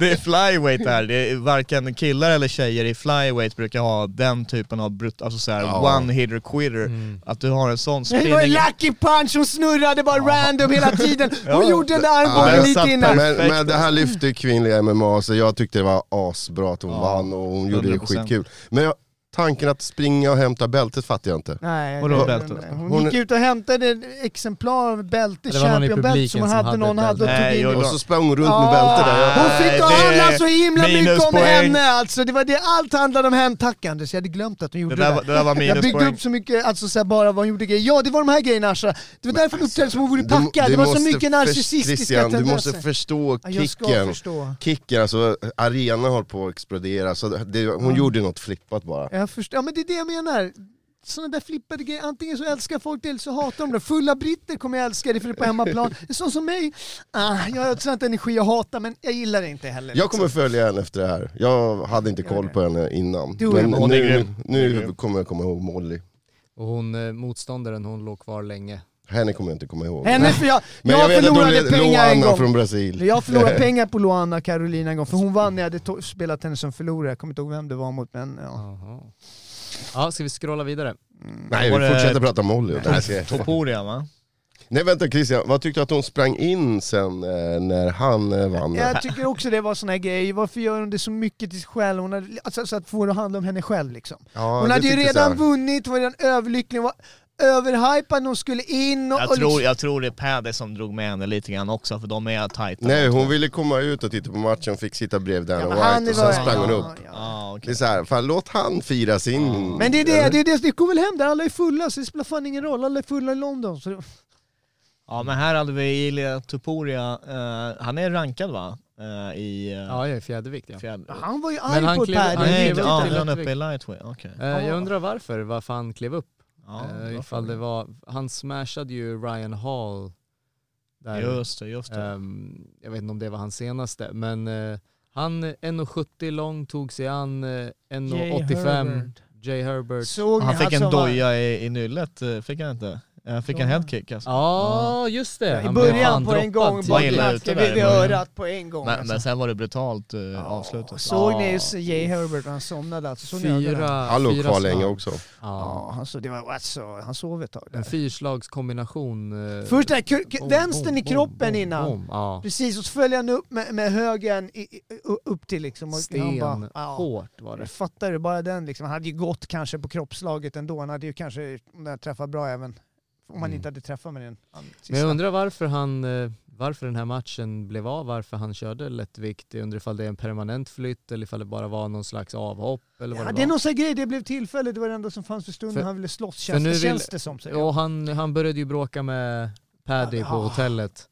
det är flyweight där, det är varken killar eller tjejer i flyweight brukar ha den typen av brut, alltså såhär Ja. one hitter quitter. Att du har en sån Det var en spinning... lucky punch, hon snurrade bara random hela tiden. Hon Ja. gjorde den där Ja, armbågen lite innan. Men, men det här lyfter kvinnliga MMA, så jag tyckte det var asbra att hon Ja, vann och hon gjorde det 100%. skitkul. Men jag, Tanken att springa och hämta bältet fattar jag inte. Nej, Vadå bältet? Hon, Hon- gick ut och hämtade ett exemplar av champion bälte publiken som hon som hade, någon ett hade och tog in. Och så sprang hon runt Ja, med bältet där. Hon fick det handla så himla mycket om henne alltså. Det var det allt handlade om henne. Tack Anders, jag hade glömt att hon gjorde Det det, där, det där var Jag byggde upp så mycket, alltså så här, bara vad hon gjorde grejer. Ja, det var de här grejerna Asha. Det var därför hon uppträdde som hon vore packad. Det var så mycket narcissistiska Christian, du tendenser. måste förstå kicken. Kicken, alltså arenan håller på att explodera. Hon gjorde något flippat bara. Jag förstår, ja men det är det jag menar. Sådana där flippade grejer, antingen så älskar folk det eller så hatar de det. Fulla britter kommer jag älska det för det är på hemmaplan. En sån som mig, ah, jag har sånt energi att hata men jag gillar det inte heller. Jag kommer följa henne efter det här. Jag hade inte koll på henne innan. Du är Men hon är nu, grym. Nu kommer jag komma ihåg Molly. Och hon, eh, motståndaren, hon låg kvar länge. Henne kommer jag inte komma ihåg. Henne för jag, Men jag, jag, förlorade pengar en Luana gång. från Brasil. Jag förlorade pengar på Luana Carolina en gång för hon vann när jag hade spelat henne som förlorare. Jag kommer inte ihåg vem det var mot men ja. Ja, ska vi scrolla vidare? Nej, Var vi fortsätter prata Molly. Nej, Toporia va? Nej vänta Christian, vad tyckte du att hon sprang in sen eh, när han eh, vann? Jag tycker också det var sån här grej, varför gör hon det så mycket till sig själv? Hon hade, alltså, så att få det att handla om henne själv liksom. Ja, Hon hade ju redan vunnit, var redan överlycklig, hon var överhypad när hon skulle in och, Jag och tror, liksom, jag tror det är Paddy som drog med henne lite grann också för de är tajta. Nej hon ville komma ut och titta på matchen, fick sitta bredvid Ja, Dana han White och var- sen sprang hon ja, upp. ja. Ah, Det är så här, fan låt han fira sin... Men det är det, det, är det, det går väl hem där, alla är fulla så det spelar fan ingen roll, alla är fulla i London. Så Ja men här hade vi Ilya Topuria, eh, han är rankad va? Eh, I... eh, Ja, jag är fjädervikt ja. fjärde... han var ju arg han på Paddy. han Nej, klev det- upp ja, till han är uppe i lightweight, okej. Eh, jag undrar varför, varför han klev upp. Ja, Eh, ifall det var, han smashade ju Ryan Hall. Där, Just det, just det. Ehm, jag vet inte om det var hans senaste, men eh, han 1,70 lång tog sig an eh, 1,85. Herbert. Jay Herbert. Såg han fick en som var- doja i, i nyllet, eh, fick han inte? Han fick en headkick alltså. Ja, just det. I Han blev början på en gång, till- Var illa ute baknacken där i vid början. örat på en gång. Men, alltså. men sen var det brutalt eh, Ja, avslutat. Såg ni Jay Herbert, han somnade alltså. Såg ni ögonen? Fyra, Han låg fyra kvar slag. länge också. Ja. Ja, han, så, det var, alltså, han sov ett tag En där. fyrslagskombination. eh, Först den här k- k- boom, vänstern i boom, kroppen boom, innan. boom. Ja. Precis, och så följer han upp med, med högen i, i, upp till liksom. Och han bara, Sten ja. hårt var det. Jag fattar du, bara den liksom. Han hade ju gått kanske på kroppslaget ändå. Han hade ju kanske om den träffat bra även om man Mm. inte hade träffat med den sista. Men jag undrar varför han, eh, varför den här matchen blev av, varför han körde lättvikt. Jag undrar ifall det är en permanent flytt eller ifall det bara var någon slags avhopp eller vad Ja, det det är någon sån grej, det blev tillfälle, det var det enda som fanns för stunden. För- han ville slåss, för känns, vill- känns det som. säger. Och han, han började ju bråka med Paddy Ja, på ja. hotellet.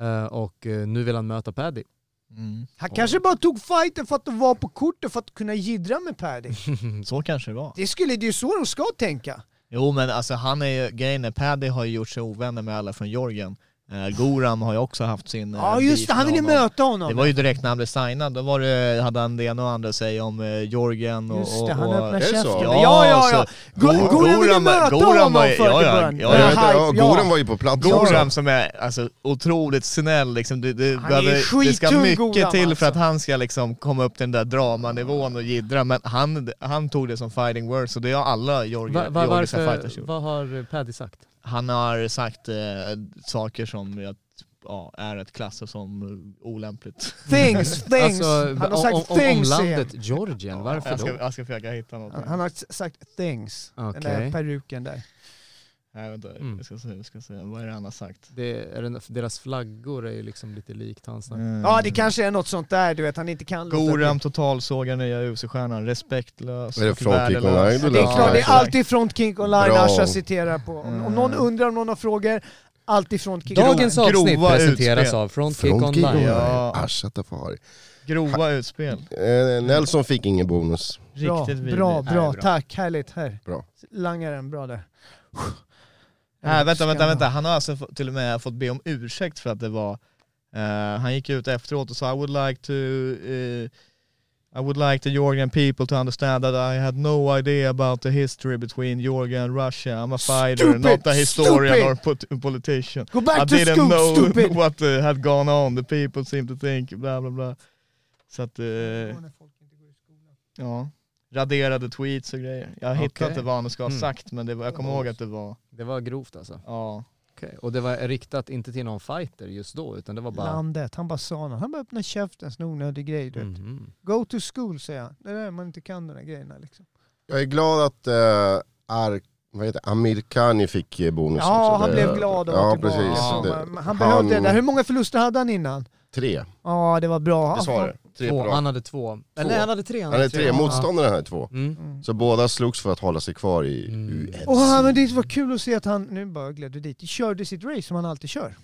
Eh, och eh, nu vill han möta Paddy. Mm. Han kanske bara tog fighten för att de var på kortet för att kunna jiddra med Paddy. Så kanske det var. Det, skulle, det är ju så de ska tänka. Jo men alltså han är ju, grejen är, Paddy har ju gjort sig ovänner med alla från Georgien. Eh, Goram har ju också haft sin eh, Ja just beef det, han ville möta honom. Det var ju direkt när han blev signad, då var det, hade han det ena och andra att säga om eh, Georgien och... Just det, han öppnade käften. Ja, Ja, ja, ja. så- Go- Go- Goran ville Goran- möta Goran honom var- först ja, ja, ja, Ja. Goran var ju på plats. Goram som är alltså, otroligt snäll, liksom, det, det, Han är ju behöver- det ska mycket Goran, till för alltså. att han ska liksom komma upp till den där dramanivån och jiddra, men han, han tog det som fighting words och det har alla Georgi- Va, va, varför, fighters gjort. vad har Paddy sagt? Han har sagt eh, saker som jag, ja, är att klassa som olämpligt. Things, things. Alltså, han har sagt om, om, om things landet igen. Georgien, varför jag, ska, då? jag ska försöka hitta något. Han har sagt things. Den där peruken där. Nej, vänta, Mm. jag ska se, jag ska se. Vad är det han har sagt? Det är, den- deras flaggor är ju liksom lite likt hans. Mm. Ja det kanske är något sånt där du vet, han inte kan. Goram totalsågar nya UFC-stjärnan, respektlös Är det och värdelös. Online? Det är klart, det är alltid Front King Online Bra. Asha citerar på. Om, om någon Mm. undrar om någon har frågor, alltid Front King Dagens Online. avsnitt grova presenteras utspel. av Frontkick Kick Online. Online. Ja. Asha Tafari. Grova utspel. Eh, Nelson fick ingen bonus. Bra, Riktigt bra, bra, bra. tack, härligt. Här. Bra. Langaren, bra där. Nej vänta, vänta, vänta. Han har alltså till och med fått be om ursäkt för att det var, eh, han gick ut efteråt och sa I would like to, eh, I would like the Georgian people to understand that I had no idea about the history between Georgia and Russia. I'm a fighter, Stupid, not a historian stupid. or pot- politician. Go back I to didn't school, know stupid! what uh, had gone on, the people seem to think, bla bla bla. Så att, eh, ja. Raderade tweets och grejer. Jag hittat Okej. det vad han ska ha Mm. sagt men det var, jag kommer ihåg att det var, Det var grovt alltså. ja. Okej. Och det var riktat inte till någon fighter just då, utan det var bara... Landet, han bara sa något. Han bara öppnade käften, en onödig grej. Du. vet. Mhm. Go to school säger han. Det är där man inte kan de där grejerna liksom. Jag är glad att uh, Ar vad heter? Amir Khani fick eh, bonus Ja, också. han Det- blev glad och Ja, precis. Det- men han behövde det där. Hur många förluster hade han innan? Tre. Ja, det var bra. Det sa det. Tre Två, han hade två. Eller nej, han hade tre. Han hade tre, Ja. motståndaren hade två. Mm. Så båda slogs för att hålla sig kvar i Mm. UFC. Och han, men det var kul att se att han, nu bara gled du dit, körde sitt race som han alltid kör.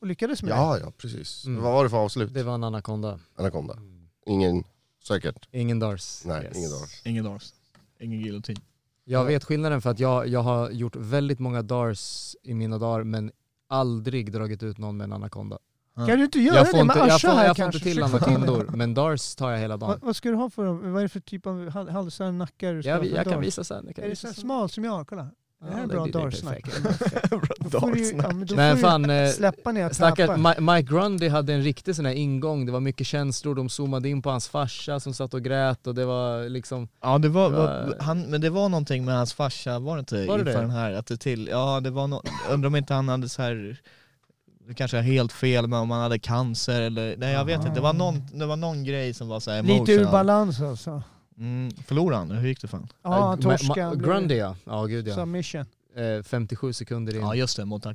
Och lyckades med Ja, ja precis. Mm. Vad var det för avslut? Det var en anakonda. Anaconda? Ingen, säkert? Ingen Dars. Nej, Yes. ingen Dars. Ingen Dars. Ingen giljotin. Jag vet skillnaden för att jag, jag har gjort väldigt många Dars i mina dagar men aldrig dragit ut någon med en anakonda. Kan du inte göra Jag det får med inte, jag Asha får, här jag får kanske? inte till anakondor, men Dars tar jag hela dagen. Vad, vad ska du ha för vad är det för typ av hal- halsar, nackar? Jag, jag kan visa sen. Jag kan Är det så smal som jag? Kolla. Det här är Ja, bra ja, men fan, eh, släppa ner Mike Grundy hade en riktig sån här ingång, det var mycket känslor, de zoomade in på hans farsa som satt och grät och det var liksom... Ja det var, Det var han, men det var någonting med hans farsa, var det inte? Var det inför det? den här, att det till, ja det var no, undrar om inte han hade så här det kanske är helt fel men om han hade cancer eller, nej jag vet inte, det var någon, det var någon grej som var så här Lite ur balans alltså. Mm, förlorade han? Hur gick det fan? Ja, han Ma- torskade. Grundy ja, ja gud ja. Submission. Eh, 57 sekunder in. Ja just det, mot äh,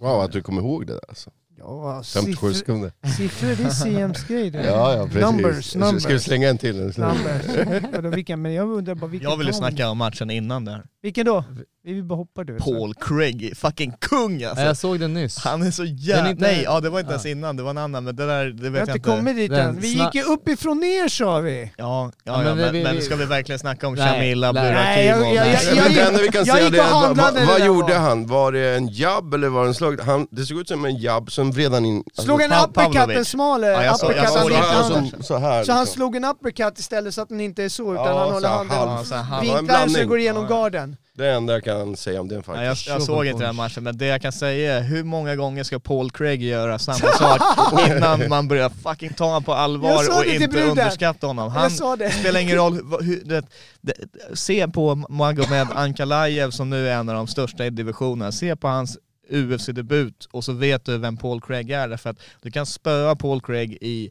Wow, att du kommer ihåg det där alltså. Ja, 57 siffror- sekunder. Siffror, det är CMs grej det. Ja, ja precis. Numbers, Ska vi numbers. slänga en till? Numbers. Vadå, vilken, men jag undrar bara vilken Jag ville snacka om matchen innan där. Vilken då? Vi vill bara hoppa du. Paul Craig, fucking kung Ja, alltså! jag såg den nyss. Han är så jävla... inte- Nej, ja det var inte Ja. ens innan, det var en annan men det där, det Vi vet har jag inte inte. kommit dit än. Vi gick ju uppifrån ner sa vi. Ja, ja, Ja, ja, men men, vi- men vi- ska vi verkligen snacka om Nej, Shamil nej. Nej, jag- Men vi gick och handlade vad, gjorde han? Var det en jabb eller var det en slag? Han, det såg ut som en jabb som redan in... Slog en Pa- uppercut, en Pavlovic. smal eh, Ja, jag såg- jag uppercut. såg han så, han- så, så här Så han liksom. slog en uppercut istället så att den inte är så, utan Ja, han håller handen halv- vinklar så det går igenom Ja. garden. Det enda jag kan säga om den Ja, jag, fighten. jag såg inte den matchen, men det jag kan säga är hur många gånger ska Paul Craig göra samma sak innan man börjar fucking ta honom på allvar och inte bruden. underskatta honom? Han Jag sa det. spelar ingen roll, hur, det, det, se på Magomed Ankalaev som nu är en av de största i divisionen, se på hans UFC-debut och så vet du vem Paul Craig är därför att du kan spöa Paul Craig i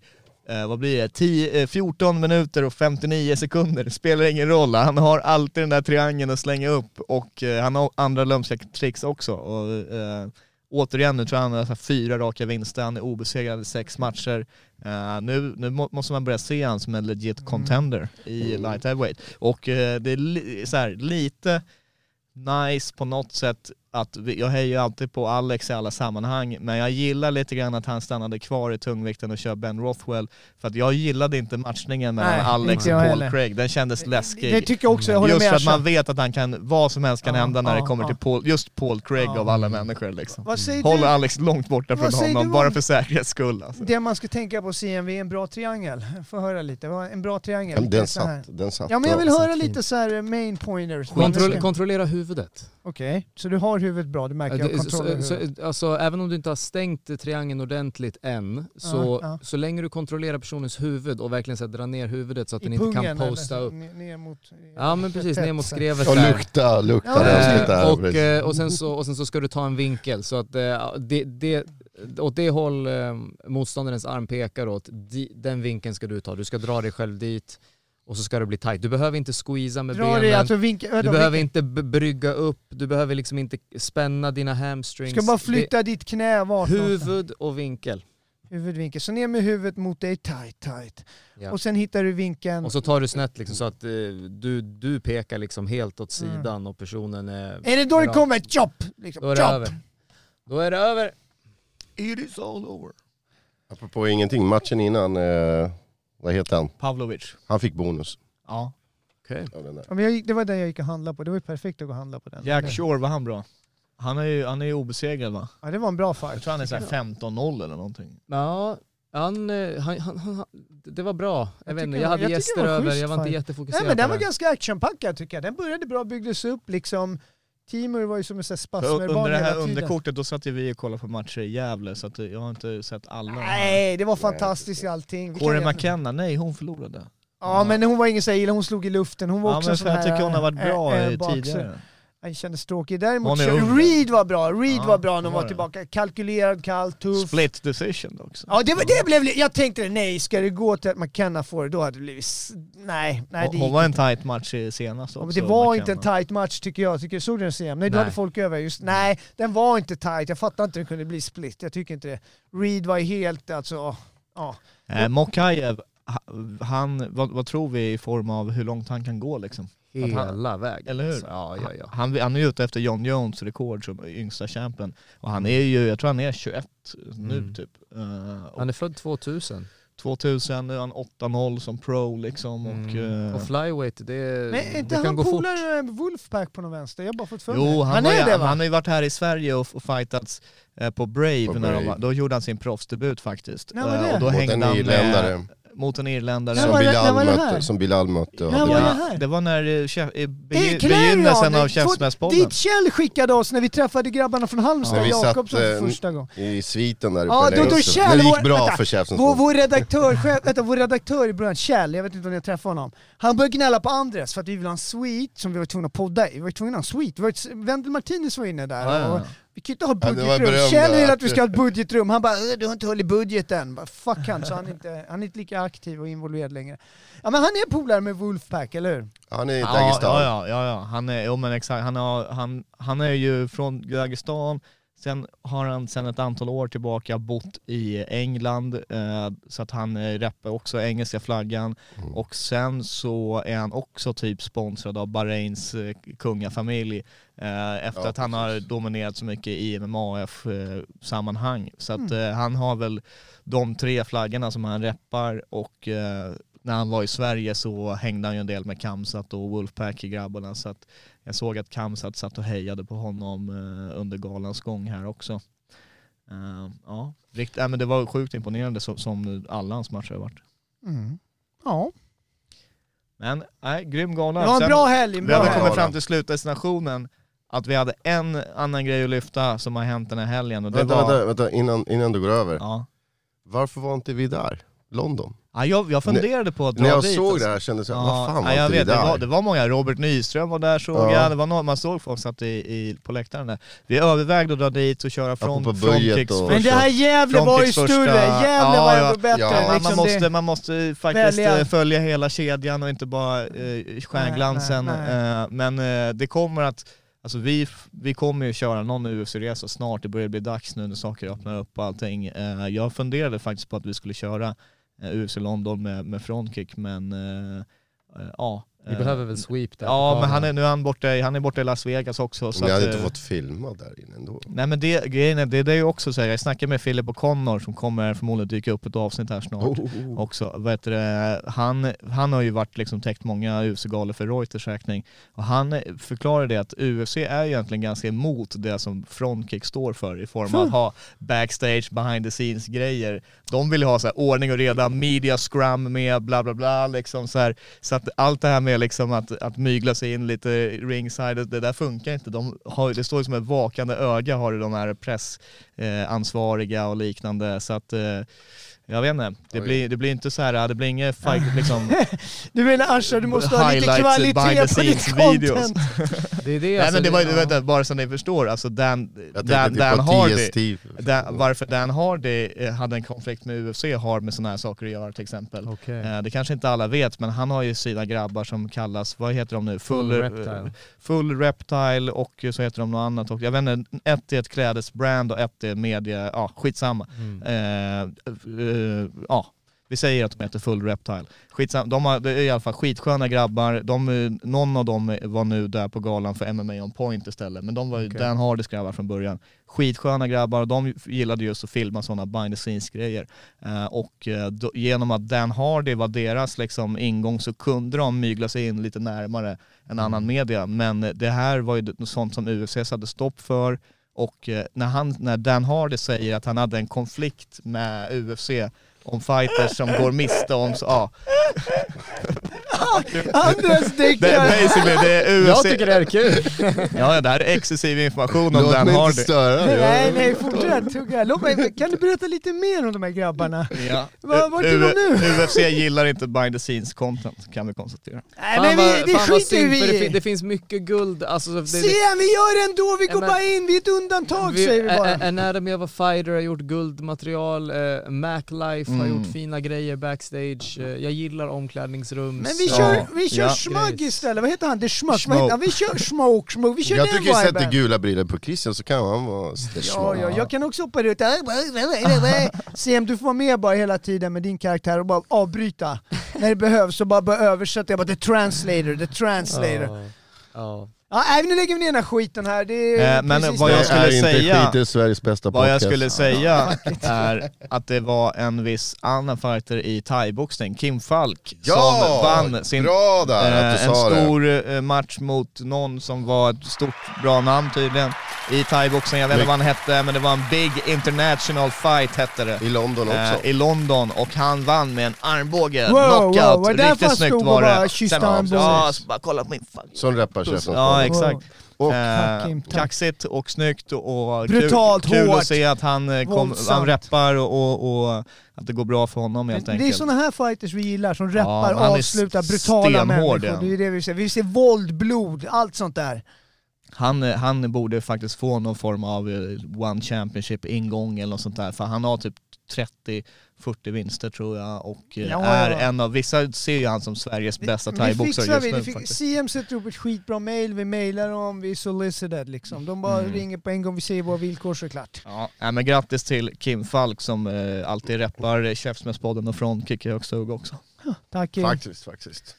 eh, vad blir det, 10, eh, 14 minuter och 59 sekunder, det spelar ingen roll. Han har alltid den där triangeln att slänga upp och eh, han har andra lömska tricks också. Och, eh, återigen, nu tror jag han har fyra raka vinster, han är obesegrad i sex matcher. Eh, nu, nu må, måste man börja se han som en legit contender i light heavyweight. Och eh, det är li, så här, lite nice på något sätt att vi, jag hejar alltid på Alex i alla sammanhang, men jag gillar lite grann att han stannade kvar i tungvikten och kör Ben Rothwell, för att jag gillade inte matchningen mellan Nej, Alex och Paul heller. Craig, den kändes läskig. Det tycker jag också, jag håller Just med för att man vet att han kan, vad som helst kan Ja, hända när ja, det kommer ja. till Paul, just Paul Craig Ja. av alla människor liksom. Vad säger Håller du? Alex långt borta från honom, bara för säkerhets skull alltså. Det man ska tänka på CMV är en bra triangel. Få höra lite, en bra triangel. Men den Så här. satt, den satt Ja men jag vill höra lite så här main pointers. Kontroll, Okej, kontrollera huvudet. så du har huvudet bra, det märker jag. Så, så, alltså, även om du inte har stängt triangeln ordentligt än, så, Ja, ja. så länge du kontrollerar personens huvud och verkligen så här, drar ner huvudet så att I den inte kan pungen, eller posta upp. ner- mot... Ja men precis, ner mot skrevet Och där. lukta, lukta Ja, där. Eh, och, eh, och, sen så, och sen så ska du ta en vinkel så att eh, det, det, åt det håll eh, motståndarens arm pekar åt, di, den vinkeln ska du ta. Du ska dra dig själv dit och så ska det bli tight. Du behöver inte squeeza med Dra benen. dig, alltså vinkel... du behöver vinkel. inte brygga upp, du behöver liksom inte spänna dina hamstrings. Ska bara flytta ditt knä vart Det, någonstans. huvud och vinkel. Huvudvinkel. Så ner med huvudet mot dig, tight, tight. Ja. Och sen hittar du vinkeln. Och så tar du snett liksom så att eh, du, du pekar liksom helt åt Mm. sidan och personen är... Är det då det kommer chop? Liksom, Då är det chop. över. Då är det över. It is all over. Apropå ingenting, matchen innan, eh, vad heter han? Pavlovic. Han fick bonus. Ja. Okej. av den där. Ja, men jag, gick- det var den jag gick och handlade på, det var ju perfekt att gå och handla på den. Jack Shore, var han bra? Han är ju, han är ju obesegrad va? ja, det var en bra Jag fight. tror han är såhär 15-0 eller någonting. Ja, han, eh, han, han, han, det var bra. Jag, Jag vet inte, tycker jag hade jag tycker gäster det var över, schysst jag var inte fight. jättefokuserad Nej men den på var det. ganska actionpackad tycker jag. Den började bra, byggdes upp liksom. Timur var ju som en sån här För spasmerbarn under det här hela tiden. underkortet då satt ju vi och kollade på matcher i Gävle så att jag har inte sett alla. Nej, det var fantastiskt allting. Corey McKenna, nej hon förlorade. Ja men hon var ingen så här hon slog i luften. Hon var Ja, också men en för sån jag här... tycker hon har varit eh, bra boxer. tidigare. Han kändes tråkig. Däremot kör-. Reed var bra, Reed Ja, var bra när hon var tillbaka. Kalkylerad, kall, tuff. Split decision också. Ja det, det blev, jag tänkte nej, ska det gå till att McKenna får det, då hade det blivit... Nej, nej det Hon, var en tight match senast Ja, också. men det var McKenna. inte en tight match tycker jag. Tycker, såg du den CM? Nej, du Nej. hade folk över. Just, nej, den var inte tight. Jag fattar inte hur det kunde bli split. Jag tycker inte det. Reed var helt alltså... Ja. Eh, Mokajev, ha- han, vad, vad tror vi i form av hur långt han kan gå liksom? Att han- Hela vägen. Eller hur? alltså. Ja, ja, ja. Han, han är ju ute efter John Jones rekord som yngsta champion. Och han är ju, jag tror han är 21 nu Mm. typ. Eh, och Han är född 2000. 2000, nu är han 8-0 som pro liksom. Och, Mm. eh, Och flyweight, det, Men inte det kan han gå fort. polare med Wolfpack på någon vänster? Jag har bara fått för mig. Jo, han, han är ju, det va? han har ju varit här i Sverige och, och fightats eh, på Brave, På när de Brave. var, då gjorde han sin proffsdebut faktiskt. Eh, det? och då Mot hängde han med, mot en irländare. Som Bilal mötte. Som Bilal mötte. och När var det Ja, här? det var när eh, chef, Eh, begynnelsen av Käftsmällspodden. Dit Kjell skickade oss när vi träffade grabbarna från Halmstad, satt, Jakobsson för eh, första gången. I sviten där uppe Ja, då, då. Kjell, När det gick vår- bra vänta, för Käftsmällspodden. vår, vår, redaktör, själv- vänta, vår redaktör i början, Kjell, jag vet inte om ni har träffat honom. Han började gnälla på Andres för att vi ville ha en suite som vi var tvungna att podda i. Vi var tvungna att ha en suite. Wendel Martinez var inne där. Ja, ja, ja. Vi kan ju inte ha budgetrum. berömda Kjell vill att vi ska ha ett budgetrum. Han bara "Äh, du har inte hållit budgeten. Bara, Fuck han, så han är, inte, han är inte lika aktiv och involverad längre. Ja men han är polare med Wolfpack, eller hur? Han är i Ja, Dagestan. ja, ja, ja, ja. Han är, jo, men exakt. Han, har, han, han är ju från Dagestan, sen har han sen ett antal år tillbaka bott i England, eh, så att han eh, rappar också engelska flaggan. Mm. Och sen så är han också typ sponsrad av Bahrains eh, kungafamilj, eh, efter Ja, att han har dominerat så mycket i MMA-sammanhang. Så att Mm. han har väl de tre flaggorna som han reppar och när han var i Sverige så hängde han ju en del med Kamsat och Wolfpack-grabbarna så att jag såg att Kamsat satt och hejade på honom eh, under galans gång här också. Eh, ja, rikt, äh, men det var sjukt imponerande som, som alla hans matcher har varit. Mm. Ja, Men nej, grym gala. det var en Sen- bra helg. En Vi bra väl helg. kommit fram till slutdestinationen att vi hade en annan grej att lyfta som har hänt den här helgen och det Vänta, var... vänta, vänta innan, innan du går över. Ja. Varför var inte vi där? London? Ja, jag, jag funderade på att dra När jag dit. såg alltså. det här kände jag Ja, vad fan var ja, jag vet, det där? var, det var många, Robert Nyström var där såg Ja. jag, det var någon, man såg folk satt i, i, på läktaren där. Vi övervägde att dra dit och köra från Frontkicks och- Men det här Gävle var ju större. Gävle var ändå bättre. Ja, man, liksom man, måste, det. man måste faktiskt Välja. eh, följa hela kedjan och inte bara eh, stjärnglansen. Nej, nej, Eh, men eh, det kommer att, alltså vi, vi kommer ju köra någon UFC-resa snart, det börjar bli dags nu när saker öppnar upp och allting. Eh, jag funderade faktiskt på att vi skulle köra Eh, UFC London med, med frontkick men eh, eh ja. Vi eh, behöver väl sweep där. Ja men han är, nu är han borta, i- han är borta i Las Vegas också. Så Men jag att, hade inte eh, fått filma där inne ändå. Nej men det, grejen är, det, det är ju också så här, jag snackade med Philip och Connor som kommer förmodligen dyka upp ett avsnitt här snart Oh, oh, oh. också. Vet du, han, han har ju varit liksom täckt många UFC-galor för Reuters räkning och han förklarar det att UFC är egentligen ganska emot det som Frontkick står för i form av att ha backstage, behind the scenes grejer. De vill ju ha så här ordning och reda, media scrum med bla bla bla liksom så här. Så att allt det här med liksom att, att mygla sig in lite ringside, det där funkar inte. De har, det står ju som ett vakande öga har de här press eh, ansvariga och liknande så att eh, jag vet inte, det Oj. blir, det blir inte så här, det blir inget fight liksom Du menar Asha, du måste ha lite kvalitet på ditt content. Det är det, Nej alltså, men det var ju, ja. vänta, bara så ni förstår, alltså Dan, Jag Dan, Dan typ på Hardy. Dan, varför Dan Hardy eh, hade en konflikt med UFC har med sådana här saker att göra till exempel. Okej. Eh, Det kanske inte alla vet men han har ju sina grabbar som kallas, vad heter de nu? Full eh, Reptile. Full Reptile och så heter de något annat också. Jag vet inte, ett är ett klädesbrand och ett media, ja skitsamma. Mm. Eh, eh, ja, vi säger att de heter Full Reptile. Skitsam, de har, det är i alla fall skitsköna grabbar. De, någon av dem var nu där på galan för MMA on point istället, men de var ju Okej. Dan Hardys grabbar från början. Skitsköna grabbar och de gillade just att filma sådana behind the scenes grejer. Eh, och eh, då, genom att Dan Hardy var deras liksom ingång så kunde de mygla sig in lite närmare en annan media. Men det här var ju sånt som UFC hade stopp för. Och eh, när, han, när Dan Hardy säger att han hade en konflikt med UFC om fighters som går miste om, så, ja, Andras Det är basically, det är UFC. Jag tycker det är kul. Ja, det här är exklusiv information om Låt Dan mig inte Hardy. störa. Nej, nej, fortsätt tugga. Låt mig, kan du berätta lite mer om de här grabbarna? Ja. Va- vart är de nu? UFC gillar inte behind the scenes content, kan vi konstatera. Nej, men vad- vi, det fan vad skiter synd, för det, vi fin- i. det finns mycket guld. Alltså, det, Se, det, vi gör det ändå, vi går men- bara in, vi är ett undantag vi, säger vi bara. A- Anatomy of a fighter har gjort guldmaterial, uh, Maclife har Mm. gjort fina grejer backstage, eh, jag gillar omklädningsrum. Men vi Ja. kör, vi kör Ja. smug istället, vad heter han? Det är smug, vad Smoke. heter han? Vi kör smoke, smoke, vi kör Jag den tycker sätter viben. gula briller på Christian så kan han vara Ja, ja, jag kan också hoppa ut. Sem, du får vara med bara hela tiden med din karaktär och bara avbryta när det behövs och bara, bara översätta. Jag bara the translator, the translator. Ja. Ja. Ja, nej, nu lägger vi ner den här skiten här. Det är Eh, men vad det. jag Det skulle är inte säga- skit, det är Sveriges bästa Vad jag podcast. skulle säga är att det var en viss annan fighter i thaiboxning, Kim Falk, Ja! som vann sin Bra där Eh, en sa det. stor eh, match mot någon som var ett stort, bra namn tydligen i thaiboxning. Jag vet inte vad han hette, men det var en Big International Fight hette det. I London också. Eh, I London och han vann med en armbåge, Wow, knockout. wow, var det Riktigt snyggt var och det. bara Sen-? Ja, så bara kolla på min fuck. Som rappar chefen. Ja exakt. Och Eh, kaxigt och snyggt och Brutalt, kul, kul hårt, att se att han, eh, kom, han reppar och, och, och att det går bra för honom helt Det enkelt. är sådana här fighters vi gillar, som Ja, rappar, är avslutar, brutala människor. ja. Det är det vi ser. Vi ser våld, blod, allt sånt där. Han, eh, han borde faktiskt få någon form av eh, One Championship ingång eller något sånt där, för han har typ 30-40 vinster tror jag och eh, Ja, är ja. en av, vissa ser ju han som Sveriges bästa thaiboxare just vi. nu det. Fick, faktiskt. CM sätter upp ett skitbra mail, vi mailar dem, vi är solicited liksom. De bara Mm. ringer på en gång, vi säger våra villkor såklart. Ja, nej, men grattis till Kim Falk som eh, alltid reppar Käftsmällspodden och Frontkick i högsta hugg också. Tack Kim. Faktiskt, faktiskt.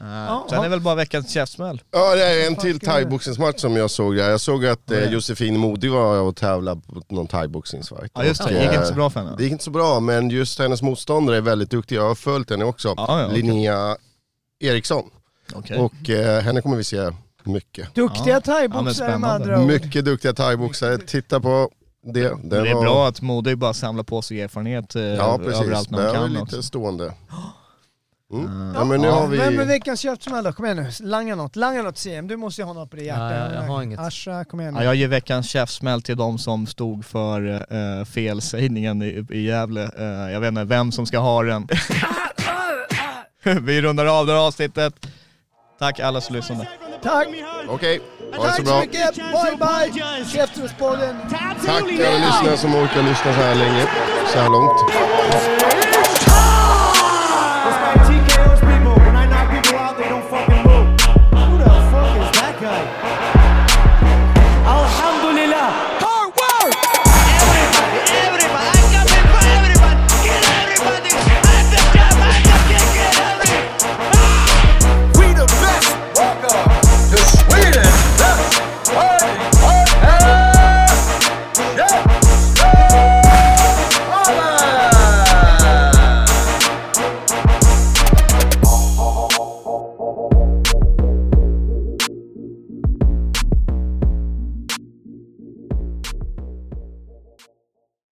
Eh, sen är väl bara veckans käftsmäll. Ja, det är en till thaiboxningsmatch som jag såg där. Jag såg att eh, Ja. Josefin Modig var och tävlade på någon thaiboxningsfight. Ja just det, det gick eh, inte så bra för henne. Det gick inte så bra, men just hennes motståndare är väldigt duktig. Jag har följt henne också. Ja, ja. Linnea Eriksson. Okej. Och eh, henne kommer vi se mycket. Duktiga Ja. Ja, thaiboxare med spännande. andra ord. Mycket duktiga thaiboxare. Titta på det. Den Det är var... bra att Modig bara samlar på sig erfarenhet eh, Ja precis, överallt när men han jag är kan lite också. stående. Mm. Ja men nu har vi... Vem är veckans köpsmäll då? Kom igen nu, langa något. Langa något CM, du måste ju ha något på det hjärtat. Nej, jag har inget. Asha, kom igen nu. Ja, jag ger veckans käftsmäll till de som stod för uh, felsägningen i, i Gävle. Eh, jag vet inte vem som ska ha den. Vi rundar av det här avsnittet. Tack alla som lyssnade. Tack! Okej, ha det så Tack så bra. mycket, bye bye! Käftsmällspodden! Tack alla lyssnare som orkar lyssna så här länge, så här långt. tonight.